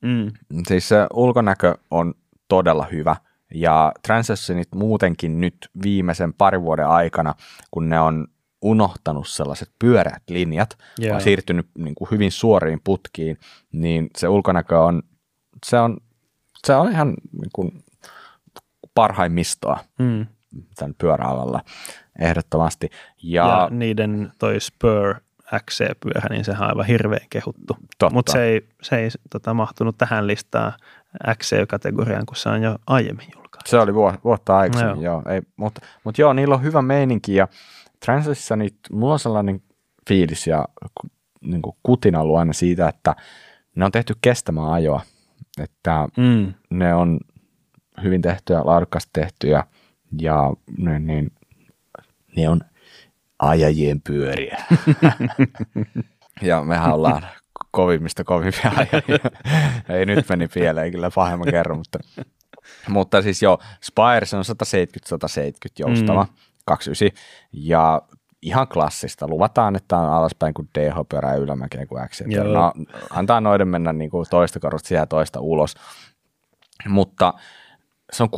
Mm. Siis se ulkonäkö on todella hyvä ja Transitionit muutenkin nyt viimeisen parin vuoden aikana, kun ne on unohtanut sellaiset pyöreät linjat, Joo. on siirtynyt niin kuin hyvin suoriin putkiin, niin se ulkonäkö on, se on, se on ihan niin kuin parhaimmistoa Mm. Tämän pyöräalalla ehdottomasti. Ja, Ja, niiden toi Spur XC-pyörä, niin sehän on aivan hirveän kehuttu. Mutta se ei, se ei tota, mahtunut tähän listaan XC-kategoriaan, kun se on jo aiemmin julkaistu. Se oli vuotta, aikaisemmin, joo. joo ei, mutta, mutta joo, niillä on hyvä meininki ja Transitionit, mulla on sellainen fiilis ja niin kuin kutina ollut aina siitä, että ne on tehty kestämään ajoa, että Mm. ne on hyvin tehtyjä, laadukkaasti tehtyjä ja ne, niin, ne on ajajien pyöriä. [LAUGHS] ja mehän ollaan kovimmista kovimpia ajajia. Ei nyt meni pieleen kyllä pahemman kerran, mutta, mutta siis joo, Spire se on 170-170 joustava, mm. 29 ja ihan klassista. Luvataan, että on alaspäin kuin DH-pyörä ja ylämäkeen kuin X. No, antaa noiden mennä niin kuin toista korvasta sisään ja toista ulos. Mutta se on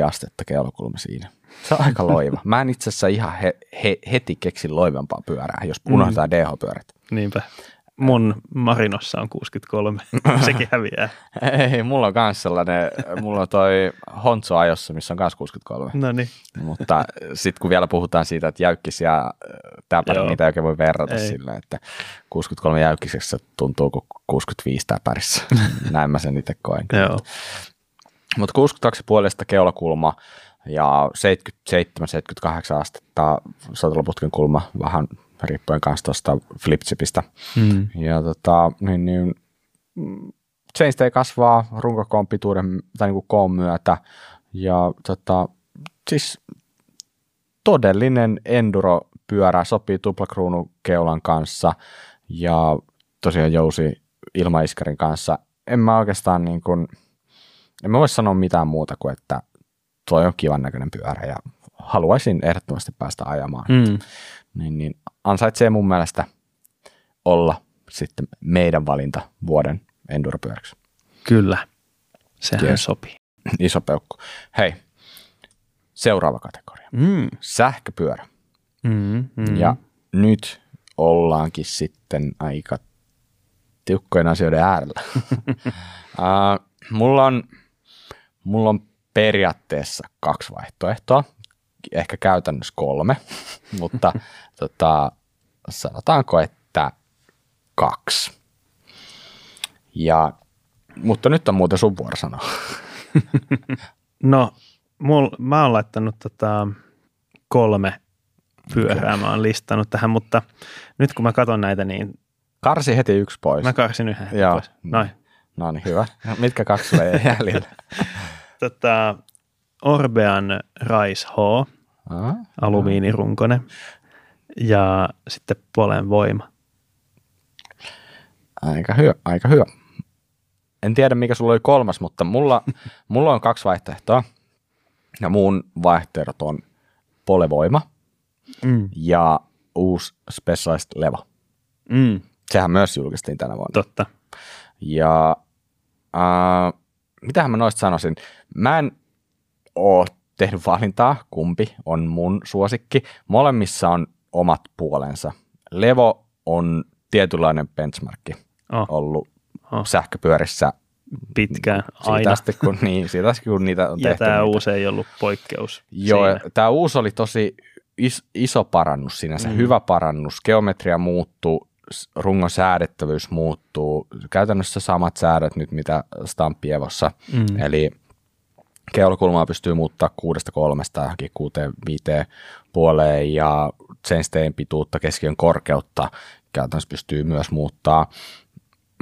62,5 astetta kellokulma siinä. Se on aika loiva. Mä en itse asiassa ihan he, he, heti keksin loivempaa pyörää, jos unohtaa mm. DH-pyörät. Niinpä. Mun Marinossa on 63. [LAUGHS] Sekin häviää. Ei, mulla on kans sellainen, mulla on toi Honzo ajossa, missä on kans 63. No niin. Mutta sitten kun vielä puhutaan siitä, että jäykkis ja täpäri, niitä ei oikein voi verrata Ei. sillä, että 63 jäykkiseksi tuntuu kuin 65 täpärissä. [LAUGHS] Näin mä sen itse koen. Joo. Mutta 62 puolesta keulakulma ja 77-78 astetta sateloputken kulma vähän riippuen kanssa tuosta flipchipistä. Mm. Ja tota, niin, niin, chainstay kasvaa runkokoon pituuden tai niin kuin koon myötä. Ja tota, siis todellinen enduro-pyörä sopii tuplakruunukeulan kanssa ja tosiaan jousi ilmaiskarin kanssa. En mä oikeastaan niin kuin, en mä voi sanoa mitään muuta kuin, että toi on kivan näköinen pyörä ja haluaisin ehdottomasti päästä ajamaan. Mm. Niin, niin ansaitsee mun mielestä olla sitten meidän valinta vuoden enduropyöräksi. Kyllä. Sehän Yes. sopii. [LAUGHS] Iso peukku. Hei, seuraava kategoria. Mm. Sähköpyörä. Mm. Mm. Ja nyt ollaankin sitten aika tiukkojen asioiden äärellä. [LAUGHS] uh, mulla, on, mulla on periaatteessa kaksi vaihtoehtoa, ehkä käytännössä kolme, [LAUGHS] mutta tota, sanotaanko, että kaksi. Ja, mutta nyt on muuten sun vuoro sanoa. [LAUGHS] No, mul, mä oon laittanut tota kolme pyörää, mä oon listannut tähän, mutta nyt kun mä katson näitä, niin Karsi heti yksi pois. mä karsin yhden heti Joo. pois. Noin. No niin, hyvä. Mitkä kaksi sulle jäi [LAUGHS] jäljellä? Tota, Orbean Rise H, Ah, alumiinirunkonen, ja sitten Polen voima. Aika hyvä, aika hyvä. En tiedä, mikä sulla oli kolmas, mutta mulla, [LAUGHS] mulla on kaksi vaihtoehtoa. Ja muun vaihtoehdot on Polevoima Mm. ja uusi Specialized Levo. Mm. Sehän myös julkaistiin tänä vuonna. Totta. Ja äh, mitähän mä noista sanoisin? Mä en oo tehnyt valintaa, kumpi on mun suosikki. Molemmissa on omat puolensa. Levo on tietynlainen benchmarkki Oh, ollut oh. sähköpyörissä Pitkään, siitä aina. asti, kun, niin, siitä asti, kun niitä on [LAUGHS] Ja tehty. tämä uusi ei ollut poikkeus. Joo, tämä uusi oli tosi is, iso parannus sinänsä, Mm. hyvä parannus. Geometria muuttuu, rungon säädettävyys muuttuu. Käytännössä samat säädöt nyt, mitä Stamppievossa. Mm. Eli keulakulmaa pystyy muuttaa kuudesta kolmesta johonkin kuuteen viiteen puoleen ja chainsteen pituutta, keskiön korkeutta käytännössä pystyy myös muuttaa.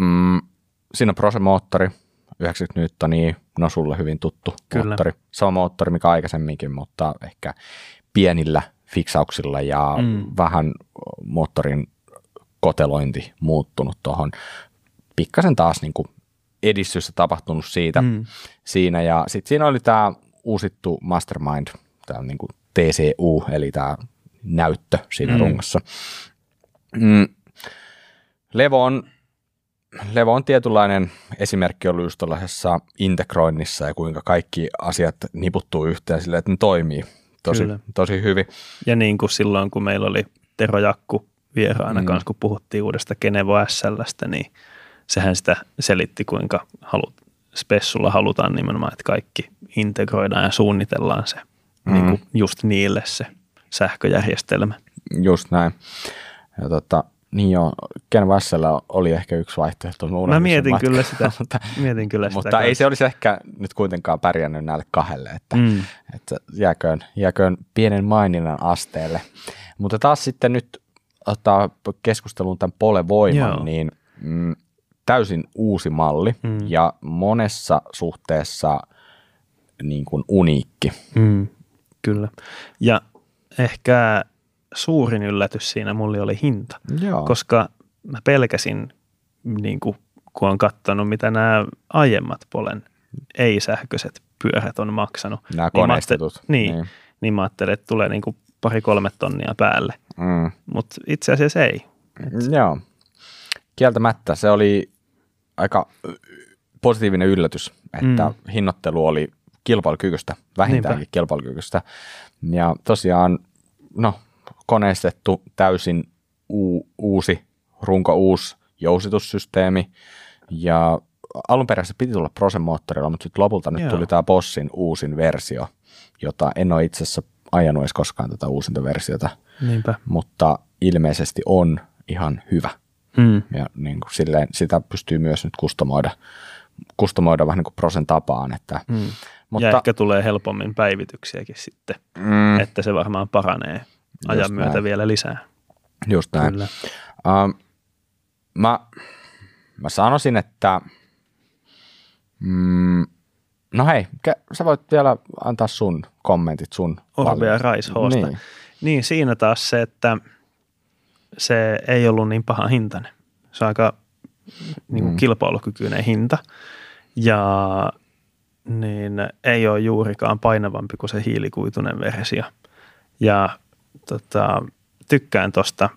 Mm, siinä on Prose-moottori, 90 newtonia, no sulle hyvin tuttu Kyllä. moottori. Sama moottori, mikä aikaisemminkin, mutta ehkä pienillä fiksauksilla ja mm. vähän moottorin kotelointi muuttunut tuohon. Pikkasen taas niin kuin edistystä tapahtunut siitä Mm. siinä. Ja sitten siinä oli tämä uusittu Mastermind, tämä niin kuin TCU, eli tämä näyttö siinä Mm. rungossa. Mm. Levo on, Levo on tietynlainen esimerkki ollut just tuollaisessa integroinnissa ja kuinka kaikki asiat niputtuu yhteen sille, että ne toimii tosi, Kyllä. tosi hyvin. Ja niin kuin silloin, kun meillä oli Tero Jakku vieraana mm. Kanssa, kun puhuttiin uudesta Genevo SLstä, niin sehän sitä selitti, kuinka halut, Spessulla halutaan nimenomaan, että kaikki integroidaan ja suunnitellaan se mm. niin kuin just niille se sähköjärjestelmä. Just näin. Ja tota, niin joo, Ken Vassella oli ehkä yksi vaihtoehto. Mä mietin matkan. kyllä sitä, [LAUGHS] mutta, mietin kyllä sitä mutta ei se olisi ehkä nyt kuitenkaan pärjännyt näille kahdelle, että. Mm. että jääköön, jääköön pienen maininnan asteelle. Mutta taas sitten nyt ottaa keskusteluun tämän Pole Voiman, Joo. niin mm, täysin uusi malli Mm. ja monessa suhteessa niin kuin uniikki. Mm, kyllä. Ja ehkä suurin yllätys siinä mulle oli hinta, Joo. koska mä pelkäsin, niin kuin, kun on katsonut, mitä nämä aiemmat Polen ei-sähköiset pyörät on maksanut. Nämä niin koneistetut. niin. niin. niin mä ajattelin, että tulee niin kuin pari-kolme tonnia päälle, Mm. mutta itse asiassa ei. Joo. Kieltämättä se oli aika positiivinen yllätys, että Mm. mm. hinnoittelu oli kilpailukykyistä, vähintäänkin Niinpä. kilpailukykyistä. Ja tosiaan, no, koneistettu täysin uu, uusi, runko uusi jousitussysteemi. Ja alun perin se piti tulla Prosen moottorilla, mutta sitten lopulta nyt Joo. tuli tämä Bossin uusin versio, jota en ole itse asiassa ajanut edes koskaan tätä uusinta versiota, Niinpä. mutta ilmeisesti on ihan hyvä. Mm. Ja niin kuin silleen, sitä pystyy myös nyt kustomoida, kustomoida vähän niin kuin prosen tapaan. Että, Mm. Mutta, ja ehkä tulee helpommin päivityksiäkin sitten, mm, että se varmaan paranee ajan Just myötä näin. vielä lisää. just näin. Kyllä. Um, mä, mä sanoisin, että mm, no hei, sä voit vielä antaa sun kommentit sun Orbea valinnan. Rise Hosta. Niin. Niin, siinä taas se, että se ei ollut niin paha hintainen. Se on aika niin kuin Mm. kilpailukykyinen hinta ja niin ei ole juurikaan painavampi kuin se hiilikuitunen versio. Ja tota, tykkään tuosta.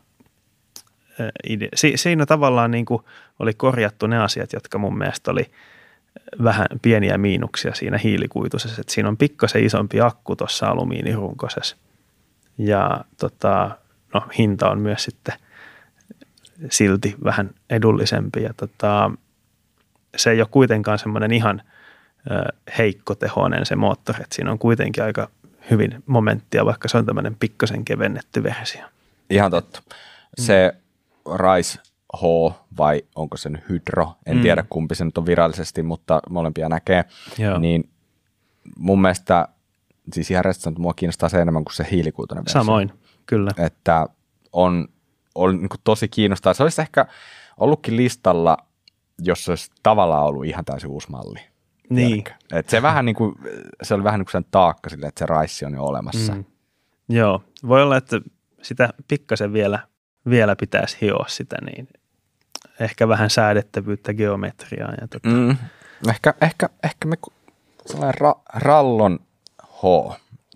Si- siinä tavallaan niin kuin oli korjattu ne asiat, jotka mun mielestä oli vähän pieniä miinuksia siinä hiilikuitusessa. Että siinä on pikkasen isompi akku tuossa alumiinirunkosessa. Ja tota, no, hinta on myös sitten silti vähän edullisempi. Ja tota, se ei ole kuitenkaan semmoinen ihan ö, heikkotehoinen se moottori. Että siinä on kuitenkin aika hyvin momenttia, vaikka se on tämmöinen pikkasen kevennetty versio. Ihan totta. Se Rise H vai onko se nyt Hydro, en Mm. tiedä kumpi se nyt on virallisesti, mutta molempia näkee. Joo. Niin mun mielestä, siis ihan rehellisesti sanottuna, mua kiinnostaa se enemmän kuin se hiilikuitunen versio. Samoin, kyllä. Että on, on niin tosi kiinnostaa. Se olisi ehkä ollutkin listalla, jos se olisi tavallaan ollut ihan täysin uusi malli. Niin. Tiedätkö? Et se, vähän niin kuin, se oli vähän niin kuin sen taakka sille, että se raissi on jo olemassa. Mm. Joo, voi olla, että sitä pikkasen vielä, vielä pitäisi hioa sitä, niin ehkä vähän säädettävyyttä, geometriaa. Ja tota, Mm. Ehkä, ehkä, ehkä me sellainen ra, rallon H.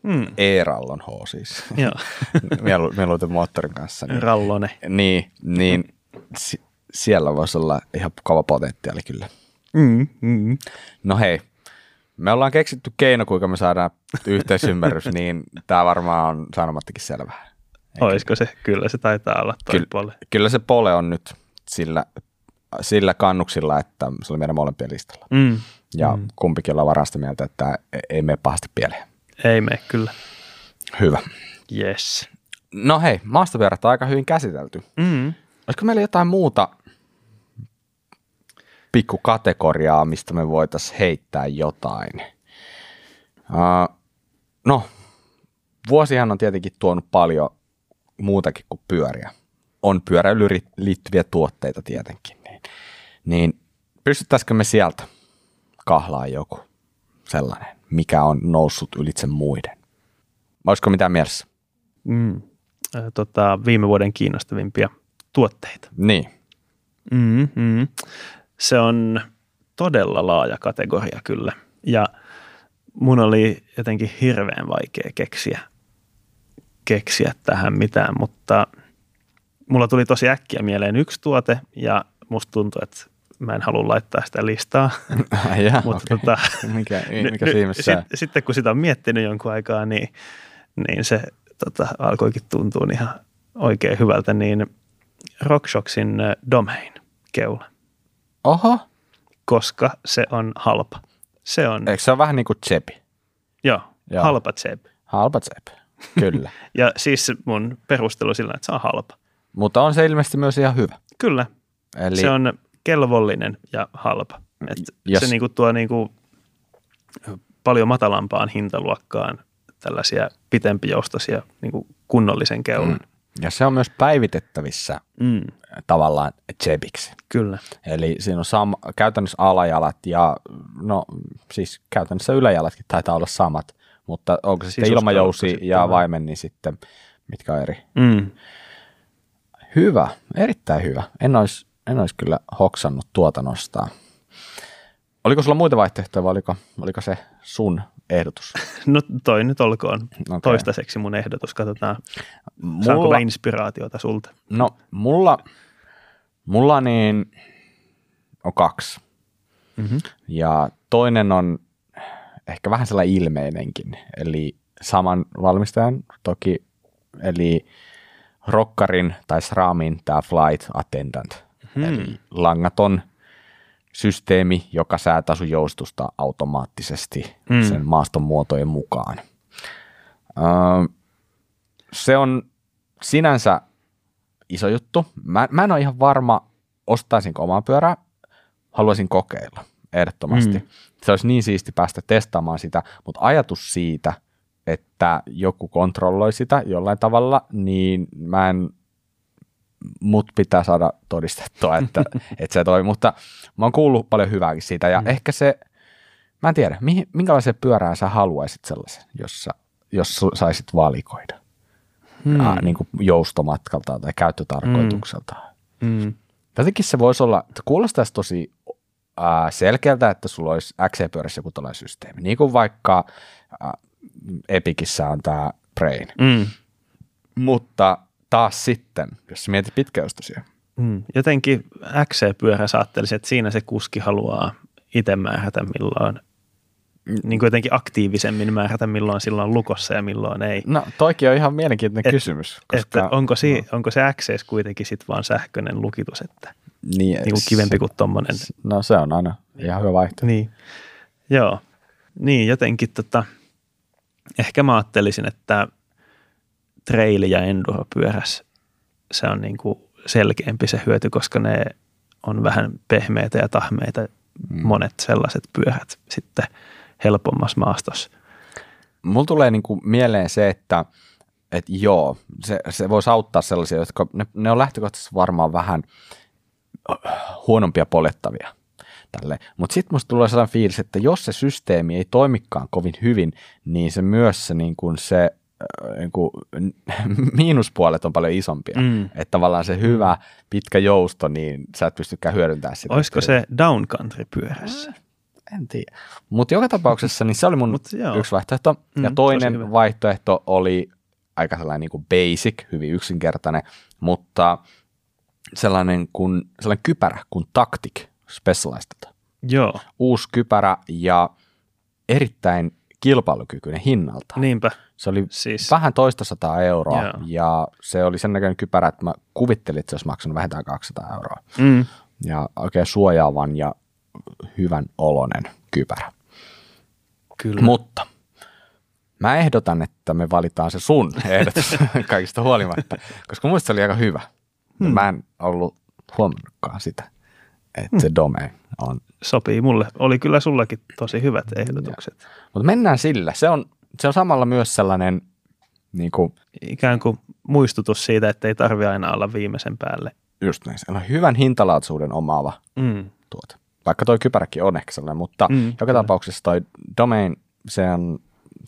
Mm. E-rallon H siis. Joo, [LAUGHS] mieluiten moottorin kanssa. Niin, rallone. niin, niin si- siellä voisi olla ihan kova potentiaali kyllä. Mm, mm. No hei, me ollaan keksitty keino, kuinka me saadaan yhteisymmärrys, [LAUGHS] niin tämä varmaan on sanomattakin selvää. Olisiko se? Kyllä se taitaa olla toi Kyllä. puoli. Kyllä se pole on nyt sillä, sillä kannuksilla, että se oli meidän molempien listalla. Mm. Ja mm. kumpikin ollaan varaan sitä mieltä, että ei mene pahasti pieleen. Ei mene kyllä. Hyvä. Yes. No hei, maastopyörät on aika hyvin käsitelty. Mm. Olisiko meillä jotain muuta pikku kategoriaa, mistä me voitaisiin heittää jotain? Uh, no, vuosihan on tietenkin tuonut paljon muutakin kuin pyöriä. On pyöräilyyn liittyviä tuotteita tietenkin. Niin, niin pystyttäisikö me sieltä kahlaa joku sellainen, mikä on noussut ylitse muiden? Olisiko mitään mielessä? Mm. Ö, Tota, viime vuoden kiinnostavimpia tuotteita. Niin. Mm, mm. Se on todella laaja kategoria kyllä. Ja mun oli jotenkin hirveän vaikea keksiä, keksiä tähän mitään, mutta mulla tuli tosi äkkiä mieleen yksi tuote ja musta tuntuu, että mä en halua laittaa sitä listaa. ja, Mutta okay. tota, [LAUGHS] mikä, mikä sit, sitten kun sitä on miettinyt jonkun aikaa, niin, niin se tota, alkoikin tuntua ihan oikein hyvältä, niin RockShoxin äh, Domain keula, Oho, koska se on halpa. Se on, eikö se ole vähän niin kuin Tsepi? joo, Joo. halpa tseb. Halpa Tsep, kyllä. [LAUGHS] Ja siis mun perustelu sillä, että se on halpa. Mutta on se ilmeisesti myös ihan hyvä. Kyllä, Eli se on kelvollinen ja halpa. Et Jos- Se niinku tuo niinku paljon matalampaan hintaluokkaan tällaisia pitempijoustoisia niinku kunnollisen keulan. Mm. ja se on myös päivitettävissä Mm. tavallaan Tsepiksi. Kyllä. Eli siinä on sam- käytännössä alajalat ja no siis käytännössä yläjalatkin taitaa olla samat, mutta onko se sitten Sisuskalusto ilmajousi sitten ja vai? vaimen, niin sitten mitkä on eri. Mm. Hyvä, erittäin hyvä. En olisi, en olisi kyllä hoksannut tuota nostaa. Oliko sulla muita vaihtoehtoja vai oliko, oliko se sun ehdotus? [LAUGHS] No toi nyt olkoon Okei. toistaiseksi mun ehdotus. Katsotaan, saanko Mulla, mä inspiraatiota sulta. no, mulla, mulla niin on kaksi. Mm-hmm. Ja toinen on ehkä vähän sellainen ilmeinenkin, eli saman valmistajan toki, eli Rokkarin tai SRAMin tämä Flight Attendant, Hmm. eli langaton systeemi, joka säätää sun joustusta automaattisesti Mm. sen maaston muotojen mukaan. Öö, se on sinänsä iso juttu. Mä, mä en ole ihan varma, ostaisinko omaa pyörää, haluaisin kokeilla ehdottomasti. Mm. Mm. Se olisi niin siisti päästä testaamaan sitä, mutta ajatus siitä, että joku kontrolloi sitä jollain tavalla, niin mä en, mut pitää saada todistettua, että, [LAUGHS] että se toimii, mutta mä oon kuullut paljon hyvääkin siitä ja Mm. mm. ehkä se, mä en tiedä, mihin, minkälaisen pyörään sä haluaisit sellaisen, jos, sä, jos saisit valikoida, mm. äh, niin kuin joustomatkalta tai käyttötarkoitukselta. Mm. Jotenkin se voisi olla, että kuulostaisi tosi selkeältä, että sulla olisi XC-pyörässä joku tällainen systeemi. Niin kuin vaikka Epikissä on tämä Brain. Mm. Mutta taas sitten, jos mietit pitkäjoustoisia, Mm. Jotenkin XC-pyörä saattelisin, että siinä se kuski haluaa itse määrätä milloin, niin kuin jotenkin aktiivisemmin määrätä milloin silloin on lukossa ja milloin ei. no toikin on ihan mielenkiintoinen Et- kysymys. Että onko, si, onko se XC kuitenkin sitten vaan sähköinen lukitus, että niin, niin kuin kivempi kuin tuommoinen. No se on aina ihan hyvä vaihtoehto. Niin, joo. Niin, jotenkin tota, ehkä mä ajattelisin, että trail- ja enduro-pyörässä se on niin kuin selkeämpi se hyöty, koska ne on vähän pehmeitä ja tahmeita Mm. monet sellaiset pyörät sitten helpommassa maastossa. Mulla tulee niinku mieleen se, että et joo, se, se voisi auttaa sellaisia, jotka ne, ne on lähtökohtaisesti varmaan vähän huonompia poljettavia. Mutta sitten musta tulee sellainen fiilis, että jos se systeemi ei toimikaan kovin hyvin, niin se myös se, niin kun se äh, niin kun, [LAUGHS] miinuspuolet on paljon isompia. Mm. Että tavallaan se hyvä pitkä jousto, niin sä et pystykään hyödyntämään sitä. Olisiko se downcountry-pyörässä? en tiedä. Mutta joka tapauksessa niin se oli mun Mut joo. yksi vaihtoehto. Mm, ja toinen vaihtoehto oli aika sellainen niin kuin basic, hyvin yksinkertainen, mutta sellainen, kuin, sellainen kypärä kuin Tactic Specialized. Joo, Uusi kypärä ja erittäin kilpailukykyinen hinnalta. niinpä. Se oli Siis, vähän toista sataa euroa Joo. ja se oli sen näköinen kypärä, että mä kuvittelin, että se olisi maksanut vähintään 200 euroa. mm, Ja oikein suojaavan ja hyvän olonen kypärä. kyllä. Mutta mä ehdotan, että me valitaan se sun ehdotus [LAUGHS] kaikista huolimatta, koska muista se oli aika hyvä. Hmm. Mä en ollut huomannutkaan sitä, että Hmm. se domain on. Sopii mulle. Oli kyllä sullakin tosi hyvät ehdotukset. Mutta mennään sillä. Se on, se on samalla myös sellainen, niin kuin, Ikään kuin muistutus siitä, että ei tarvi aina olla viimeisen päälle. just näin, sellainen hyvän hintalaatuisuuden omaava Mm. tuote. Vaikka toi kypäräkin on ehkä sellainen, mutta Mm, mm, joka kyllä. tapauksessa toi domain, se, on,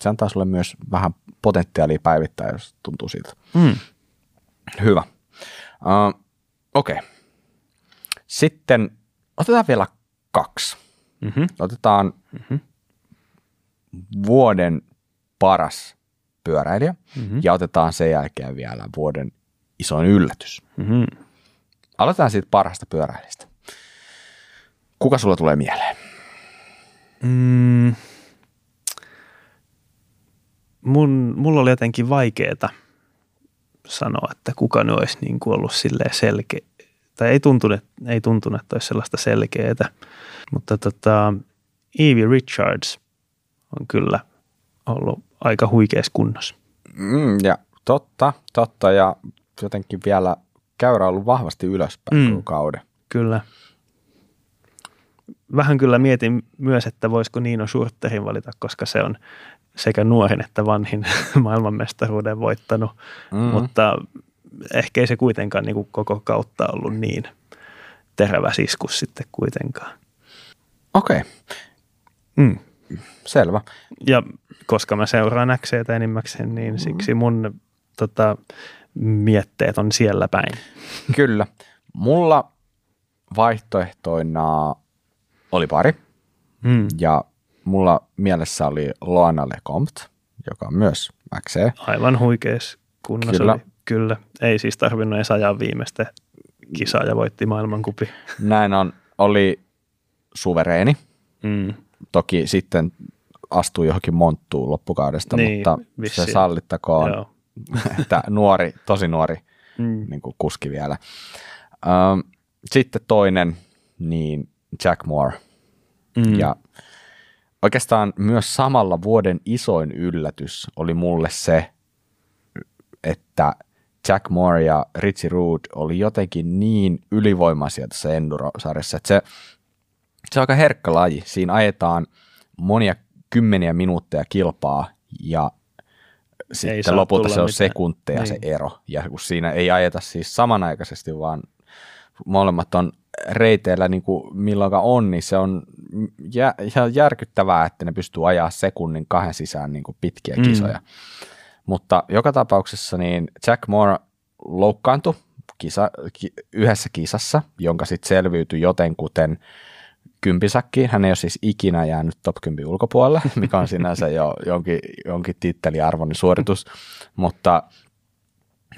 se antaa sulle myös vähän potentiaalia päivittää, jos tuntuu siltä. Mm. Hyvä. Uh, Okei. Okay. Sitten otetaan vielä kaksi. Mm-hmm. Otetaan Mhm. vuoden paras pyöräilijä Mhm. ja otetaan sen jälkeen vielä vuoden isoin yllätys. Mm-hmm. Aloitetaan siitä parhaasta pyöräilijästä. Kuka sulla tulee mieleen? Mm. Mun, mulla oli jotenkin vaikeeta sanoa, että kuka ne olisi niin kuin ollut silleen selkeä. Tai ei tuntunut, ei tuntunut, että olisi sellaista selkeää. Mutta tota, Evie Richards on kyllä ollut aika huikeassa kunnossa. Mm, ja totta, totta. Ja jotenkin vielä käyrä on ollut vahvasti ylöspäin Mm. kauden. Kyllä. Vähän kyllä mietin myös, että voisiko Niino Schurterin valita, koska se on sekä nuorin että vanhin [LAUGHS] maailmanmestaruuden voittanut, Mm. mm. mutta ehkä ei se kuitenkaan niin kuin koko kautta ollut niin terävä siskus sitten kuitenkaan. Okei, okay, Mm. selvä. Ja koska mä seuraan XCtä enimmäkseen, niin siksi mun tota, mietteet on siellä päin. Kyllä. Mulla vaihtoehtoina oli pari. Mm. Ja mulla mielessä oli Loana Lecomte, joka on myös XC. Aivan huikeassa kunnossa. Kyllä. Oli. Kyllä. Ei siis tarvinnut edes ajaa viimeistä kisaa ja voitti maailmankupi. Näin on, oli suvereeni. Mm. Toki sitten astui johonkin monttuun loppukaudesta, Niin, mutta vissiin. se sallittakoon, Joo. [LAUGHS] että nuori, tosi nuori Mm. niin kuin kuski vielä. Sitten toinen, niin Jack Moore. Mm. Ja oikeastaan myös samalla vuoden isoin yllätys oli mulle se, että Jack Moore ja Richie Rood oli jotenkin niin ylivoimaisia tässä Enduro-sarjassa, että se, se on aika herkkä laji. Siinä ajetaan monia kymmeniä minuutteja kilpaa ja sitten saa lopulta se on mitään. sekunteja niin. se ero. Ja kun siinä ei ajeta siis samanaikaisesti, vaan molemmat on reiteillä niin kuin milloinkaan on, niin se on jä, ihan järkyttävää, että ne pystyy ajaa sekunnin kahden sisään niin kuin pitkiä Mm. kisoja. Mutta joka tapauksessa niin Jack Moore loukkaantui kisa, ki, yhdessä kisassa, jonka sitten selviytyi jotenkuten kympisakkiin. Hän ei ole siis ikinä jäänyt top 10 ulkopuolelle, [LAUGHS] mikä on sinänsä jo jonkin, jonkin titteliarvoinen suoritus, mutta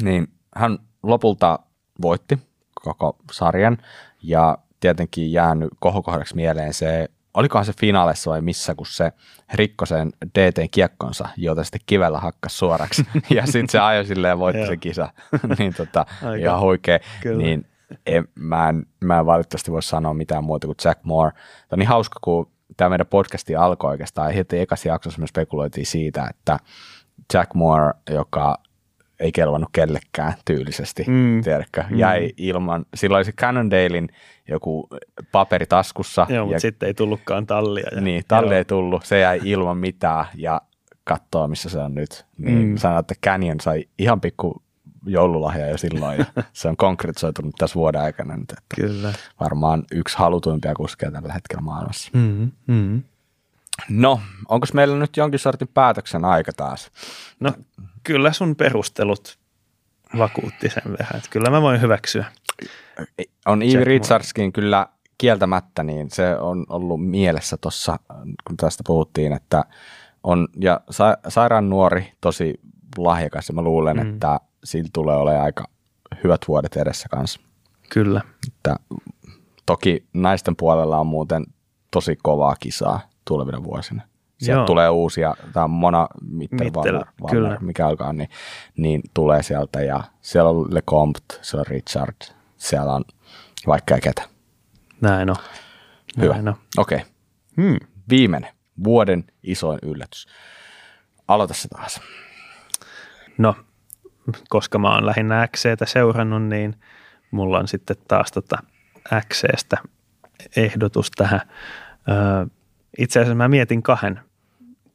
niin hän lopulta voitti koko sarjan ja tietenkin jäänyt kohokohdaksi mieleen se, olikohan se finaalissa vai missä, kun se rikkoi sen DT-kiekkonsa, jota sitten kivellä hakkas suoraksi [LAUGHS] ja sitten se ajoi silleen voitti se kisa. [LAUGHS] niin tota, Aika. ihan huikea. Kyllä. Niin en, mä, en, mä en valitettavasti voi sanoa mitään muuta kuin Jack Moore. Tämä on niin hauska, kun tämä meidän podcasti alkoi oikeastaan. Heti ekassa jaksossa me spekuloitiin siitä, että Jack Moore, joka ei kelvannut kellekään tyylisesti, Mm. mm. tiedätkö, Mm. jäi ilman, silloin oli se Cannondalein joku paperi taskussa. Joo, mutta ja, sitten ei tullutkaan tallia. Ja, niin, talli joo. ei tullut, se jäi ilman mitään ja katsoo, missä se on nyt. Niin Mm. mm. sanoi, että Canyon sai ihan pikku joululahja jo silloin ja [LAUGHS] se on konkretisoitunut tässä vuoden aikana nyt, että Kyllä. varmaan yksi halutuimpia kuskeja tällä hetkellä maailmassa. Mm-hmm. No, onko meillä nyt jonkin sortin päätöksen aika taas? No kyllä sun perustelut vakuutti sen verran, että kyllä mä voin hyväksyä. On Moore. Richardskin kyllä kieltämättä niin se on ollut mielessä tuossa, kun tästä puhuttiin, että on, ja sa, sairaan nuori, tosi lahjakas, ja mä luulen, mm. että sillä tulee olemaan aika hyvät vuodet edessä kanssa. Kyllä. Että, toki naisten puolella on muuten tosi kovaa kisaa tulevina vuosina. Sieltä Joo. tulee uusia, tämä Mona Mitterwald, mikä alkaa, niin, niin tulee sieltä ja siellä on Lecomte, siellä on Richard, siellä on vaikka ketä. Näin on. Hyvä. Okei. Okay. Hmm. Viimeinen, vuoden isoin yllätys. Aloita se taas. No, koska mä oon lähinnä XCtä seurannut, niin mulla on sitten taas tota XCstä ehdotus tähän. Öö, itse asiassa mä mietin kahden,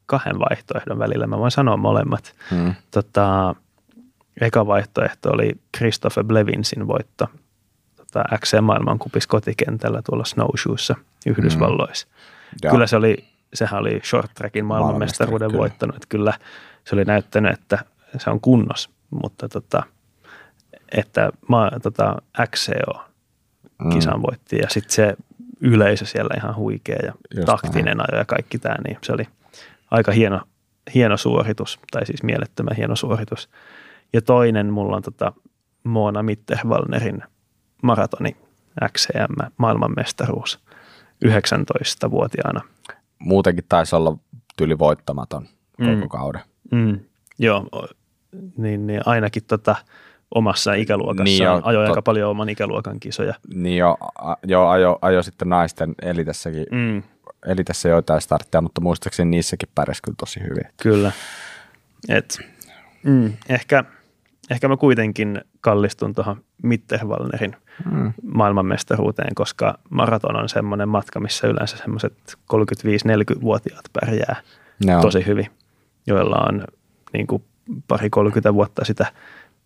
kahden vaihtoehdon välillä. Mä voin sanoa molemmat. Hmm. Tota, eka vaihtoehto oli Christopher Blevinsin voitto tota, XC maailmankupis kotikentällä tuolla Snowshoessa Yhdysvalloissa. Hmm. Kyllä se oli, sehän oli short trackin maailmanmestaruuden voittanut. Että kyllä se oli näyttänyt, että se on kunnos, mutta tota, että ma, tota, XCO mm. kisan voitti ja sitten se yleisö siellä ihan huikea ja Just taktinen näin. ajo ja kaikki tämä, niin se oli aika hieno, hieno suoritus, tai siis mielettömän hieno suoritus. Ja toinen mulla on tota Mona Mitterwallnerin maratoni XCM maailmanmestaruus 19-vuotiaana. Muutenkin taisi olla tyli voittamaton koko mm. kauden. Mm. Joo, niin, niin ainakin tota, omassa ikäluokassa niin jo, ajoi tot... aika paljon oman ikäluokan kisoja. Niin jo, jo ajo, ajo sitten naisten elitessäkin, mm. elitessä joitain startteja, mutta muistaakseni niissäkin pärjäsi kyllä tosi hyvin. Kyllä. Et, mm, ehkä, ehkä mä kuitenkin kallistun tuohon Mitterwallnerin mm. maailmanmestaruuteen, koska maraton on semmoinen matka, missä yleensä semmoiset 35-40-vuotiaat pärjää no. tosi hyvin, joilla on niin kuin pari 30 vuotta sitä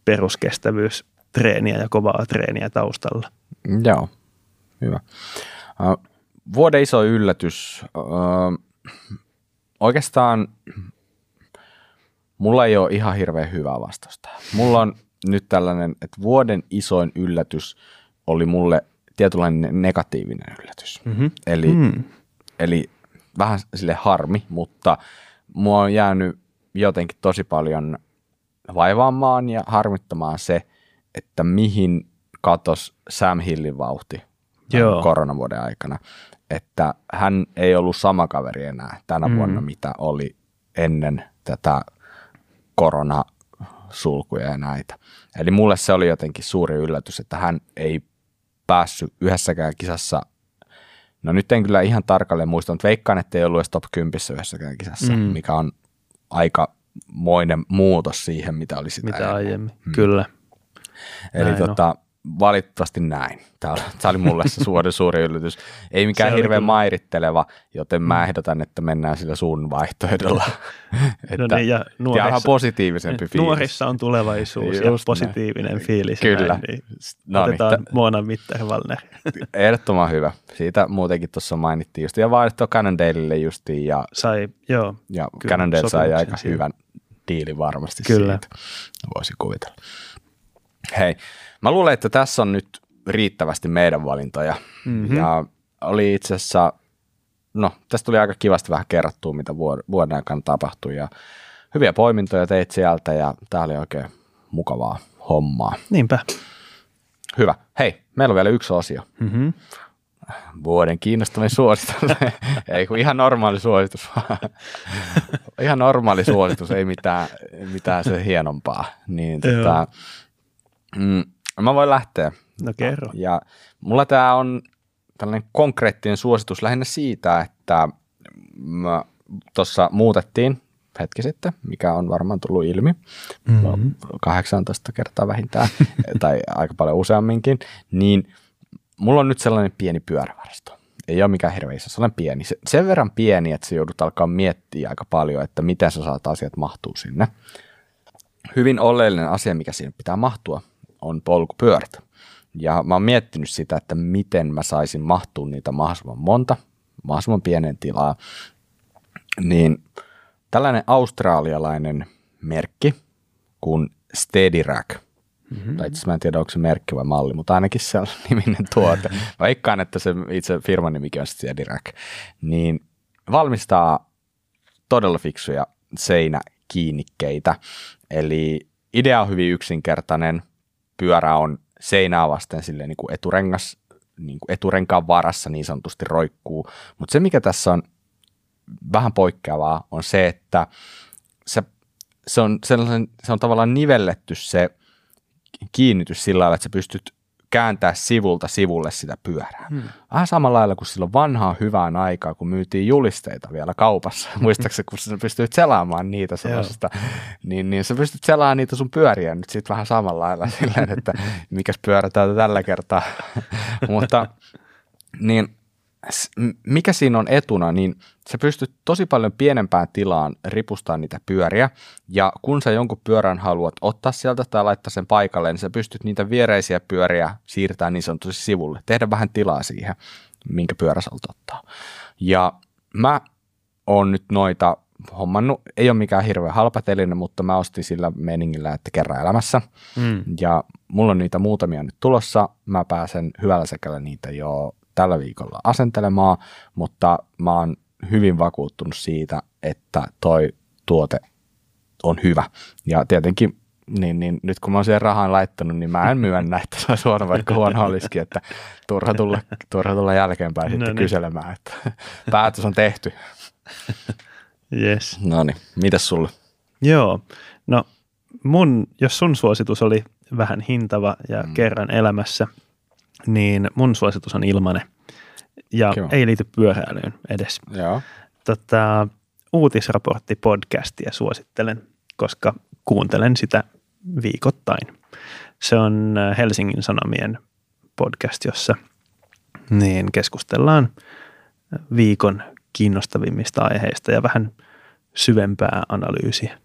peruskestävyystreeniä ja kovaa treeniä taustalla. Joo, hyvä. Vuoden iso yllätys. Oikeastaan mulla ei ole ihan hirveän hyvää vastausta. Mulla on nyt tällainen, että vuoden isoin yllätys oli mulle tietynlainen negatiivinen yllätys. Mm-hmm. Eli, mm. eli vähän sille harmi, mutta mua on jäänyt jotenkin tosi paljon vaivaamaan ja harmittamaan se, että mihin katos Sam Hillin vauhti Joo. koronavuoden aikana. Että hän ei ollut sama kaveri enää tänä mm. vuonna, mitä oli ennen tätä koronasulkuja ja näitä. Eli mulle se oli jotenkin suuri yllätys, että hän ei päässyt yhdessäkään kisassa No nyt en kyllä ihan tarkalleen muista, mutta veikkaan, että ei ollut edes top 10 yhdessäkään kisassa, mm. mikä on aika moinen muutos siihen, mitä oli sitä Mitä aiemmin, hmm. kyllä. Eli näin tota. Valitettavasti näin. Tämä, tämä oli mulle se suuri, [LAUGHS] suuri yllätys. Ei mikään se hirveän mairitteleva, joten mä hmm. ehdotan, että mennään sillä sun vaihtoehdolla. [LAUGHS] [LAUGHS] että, no niin, ja nuorissa, positiivisempi fiilis. Nuorissa on tulevaisuus Just ja positiivinen näin. fiilis. Kyllä. Näin, niin no otetaan niin, t- Mona Mitterwallner. Ehdottoman hyvä. Siitä muutenkin tuossa mainittiin just. Ja vaihdettu Cannondaleille justiin. Ja, sai, joo. Ja Cannondale sai aika siihen. hyvän diili varmasti Kyllä. siitä, voisi kuvitella. Hei, mä luulen, että tässä on nyt riittävästi meidän valintoja. Mm-hmm. Ja oli itse asiassa, no tästä tuli aika kivasti vähän kerrottua, mitä vuoden aikana tapahtui ja hyviä poimintoja teit sieltä ja tää oli oikein mukavaa hommaa. Niinpä. Hyvä. Hei, meillä on vielä yksi osio. Mm-hmm vuoden kiinnostavin suositus. [LAUGHS] ei kun ihan normaali suositus. [LAUGHS] ihan normaali suositus, ei mitään, mitään se hienompaa. Niin, tota, mm, mä voin lähteä. No kerro. Ja mulla tämä on tällainen konkreettinen suositus lähinnä siitä, että tuossa muutettiin hetki sitten, mikä on varmaan tullut ilmi, mm-hmm. 18 kertaa vähintään, [LAUGHS] tai aika paljon useamminkin, niin – mulla on nyt sellainen pieni pyörävarasto. Ei ole mikään hirveä iso, sellainen pieni. Se, sen verran pieni, että se joudut alkaa miettiä aika paljon, että miten sä saat asiat mahtuu sinne. Hyvin oleellinen asia, mikä siinä pitää mahtua, on polkupyörät. Ja mä oon miettinyt sitä, että miten mä saisin mahtua niitä mahdollisimman monta, mahdollisimman pienen tilaa. Niin tällainen australialainen merkki kuin Steady Rack Mm-hmm. Tai itse mä en tiedä, onko se merkki vai malli, mutta ainakin se on [LAUGHS] niminen tuote. [LAUGHS] Vaikkaan, että se itse firman nimikin on sitten Dirac. Niin valmistaa todella fiksuja seinäkiinnikkeitä. Eli idea on hyvin yksinkertainen. Pyörä on seinää vasten silleen niin kuin eturengas, niin kuin eturenkaan varassa niin sanotusti roikkuu. Mutta se, mikä tässä on vähän poikkeavaa, on se, että se, se, on, se on tavallaan nivelletty se kiinnitys sillä lailla, että sä pystyt kääntää sivulta sivulle sitä pyörää. Hmm. Vähän samalla lailla kuin silloin vanhaa hyvään aikaa, kun myytiin julisteita vielä kaupassa. Muistaakseni, kun sä pystyt selaamaan niitä sellaisesta, niin, niin sä pystyt selaamaan niitä sun pyöriä nyt sitten vähän samalla lailla [LAUGHS] silleen, että mikäs pyörä täältä tällä kertaa. [LAUGHS] Mutta niin mikä siinä on etuna, niin sä pystyt tosi paljon pienempään tilaan ripustaa niitä pyöriä, ja kun sä jonkun pyörän haluat ottaa sieltä tai laittaa sen paikalle, niin sä pystyt niitä viereisiä pyöriä siirtämään niin sanotusti sivulle, tehdä vähän tilaa siihen, minkä pyörä sä ottaa. Ja mä oon nyt noita hommannut, ei ole mikään hirveän halpa teline, mutta mä ostin sillä meningillä, että kerran elämässä. Mm. Ja mulla on niitä muutamia nyt tulossa. Mä pääsen hyvällä sekällä niitä jo tällä viikolla asentelemaan, mutta mä oon hyvin vakuuttunut siitä, että toi tuote on hyvä. Ja tietenkin niin, niin nyt kun mä oon siihen rahan laittanut, niin mä en myönnä, [LAUGHS] että se olisi huono, vaikka huono olisikin, että turha tulla, turha tulla jälkeenpäin no sitten niin. kyselemään, että [LAUGHS] päätös on tehty. Yes. No niin, mitäs sulle? Joo, no mun, jos sun suositus oli vähän hintava ja mm. kerran elämässä – niin mun suositus on ilmanen ja Kiva. ei liity pyöräilyyn edes. Joo. Tota, uutisraportti-podcastia suosittelen, koska kuuntelen sitä viikoittain. Se on äh, Helsingin Sanomien podcast, jossa niin keskustellaan viikon kiinnostavimmista aiheista ja vähän syvempää analyysiä.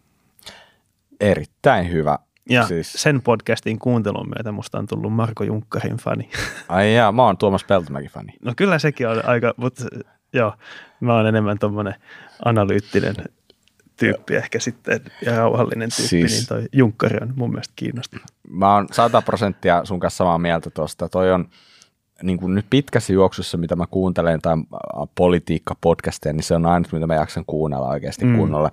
Erittäin hyvä. Ja siis... sen podcastin kuuntelun myötä musta on tullut Marko Junkkarin fani. [LAUGHS] Ai jaa, mä oon Tuomas Peltomäki fani. No kyllä sekin on aika, mutta joo, mä oon enemmän tommonen analyyttinen tyyppi ehkä sitten ja rauhallinen tyyppi, siis, niin toi Junkkari on mun mielestä kiinnostava. Mä oon sata prosenttia sun kanssa samaa mieltä tuosta. Toi on niin kuin nyt pitkässä juoksussa, mitä mä kuuntelen tai politiikka-podcasteja, niin se on aina, mitä mä jaksan kuunnella oikeasti mm. kunnolla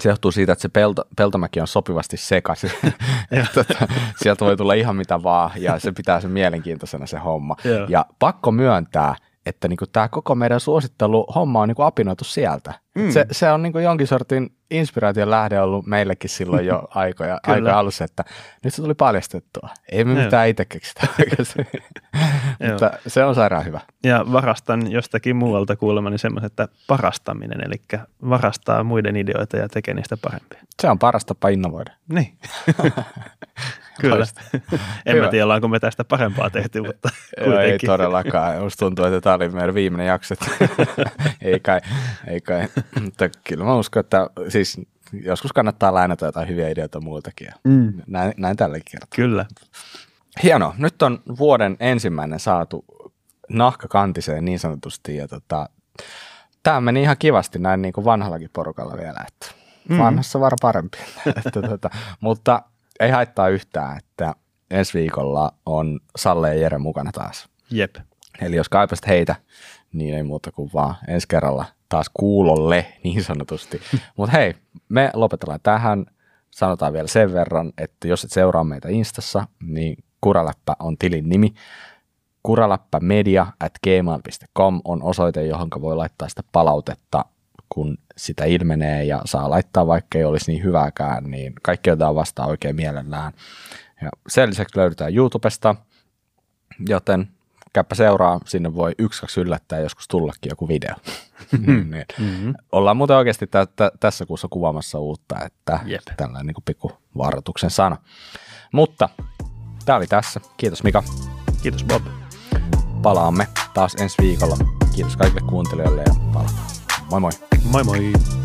se johtuu siitä, että se pelto, peltomäki on sopivasti sekaisin. [LAUGHS] tota, sieltä voi tulla ihan mitä vaan ja se pitää sen mielenkiintoisena se homma. Ja pakko myöntää, että niinku tämä koko meidän suosittelu homma on niinku apinoitu sieltä. Mm. Se, se on niinku jonkin sortin inspiraation lähde ollut meillekin silloin jo [LAUGHS] aikoja, aikoja alussa, että nyt se tuli paljastettua. Ei me mitään itse keksitä [LAUGHS] [LAUGHS] Mutta se on sairaan hyvä. Ja varastan jostakin muualta kuulemani semmoisen, että parastaminen, eli varastaa muiden ideoita ja tekee niistä parempia. Se on paras tapa innovoida. Niin. Kyllä. [LAUGHS] en mä tiedä, ollaanko me tästä parempaa tehty, [LAUGHS] mutta Joo, ei todellakaan. Musta tuntuu, että tämä oli meidän viimeinen jakso. [LAUGHS] ei kai, ei kai. Mutta kyllä mä uskon, että siis joskus kannattaa lainata jotain hyviä ideoita muiltakin. Mm. Näin, näin tälläkin kertaa. Kyllä. Hieno. Nyt on vuoden ensimmäinen saatu nahkakantiseen niin sanotusti. Ja tota, tämä meni ihan kivasti näin niin kuin vanhallakin porukalla vielä. Että mm. Vanhassa var parempi. että, tota, mutta ei haittaa yhtään, että ensi viikolla on Salle ja Jere mukana taas. Jep. Eli jos kaipasit heitä, niin ei muuta kuin vaan ensi kerralla taas kuulolle niin sanotusti. [LAUGHS] Mutta hei, me lopetellaan tähän. Sanotaan vielä sen verran, että jos et seuraa meitä Instassa, niin Kuraläppä on tilin nimi. Kuraläppämedia at gmail.com on osoite, johon voi laittaa sitä palautetta kun sitä ilmenee ja saa laittaa, vaikka ei olisi niin hyvääkään, niin kaikki otetaan vastaan oikein mielellään. Ja sen lisäksi löydetään YouTubesta, joten käppä seuraa, sinne voi yksi kaksi yllättää joskus tullakin joku video. [LAUGHS] niin. mm-hmm. Ollaan muuten oikeasti t- t- tässä kuussa kuvaamassa uutta, että Jep. tällainen niin pikku varoituksen sana. Mutta tämä oli tässä. Kiitos Mika. Kiitos Bob. Palaamme taas ensi viikolla. Kiitos kaikille kuuntelijoille ja palataan. Moi moi. Moi moi.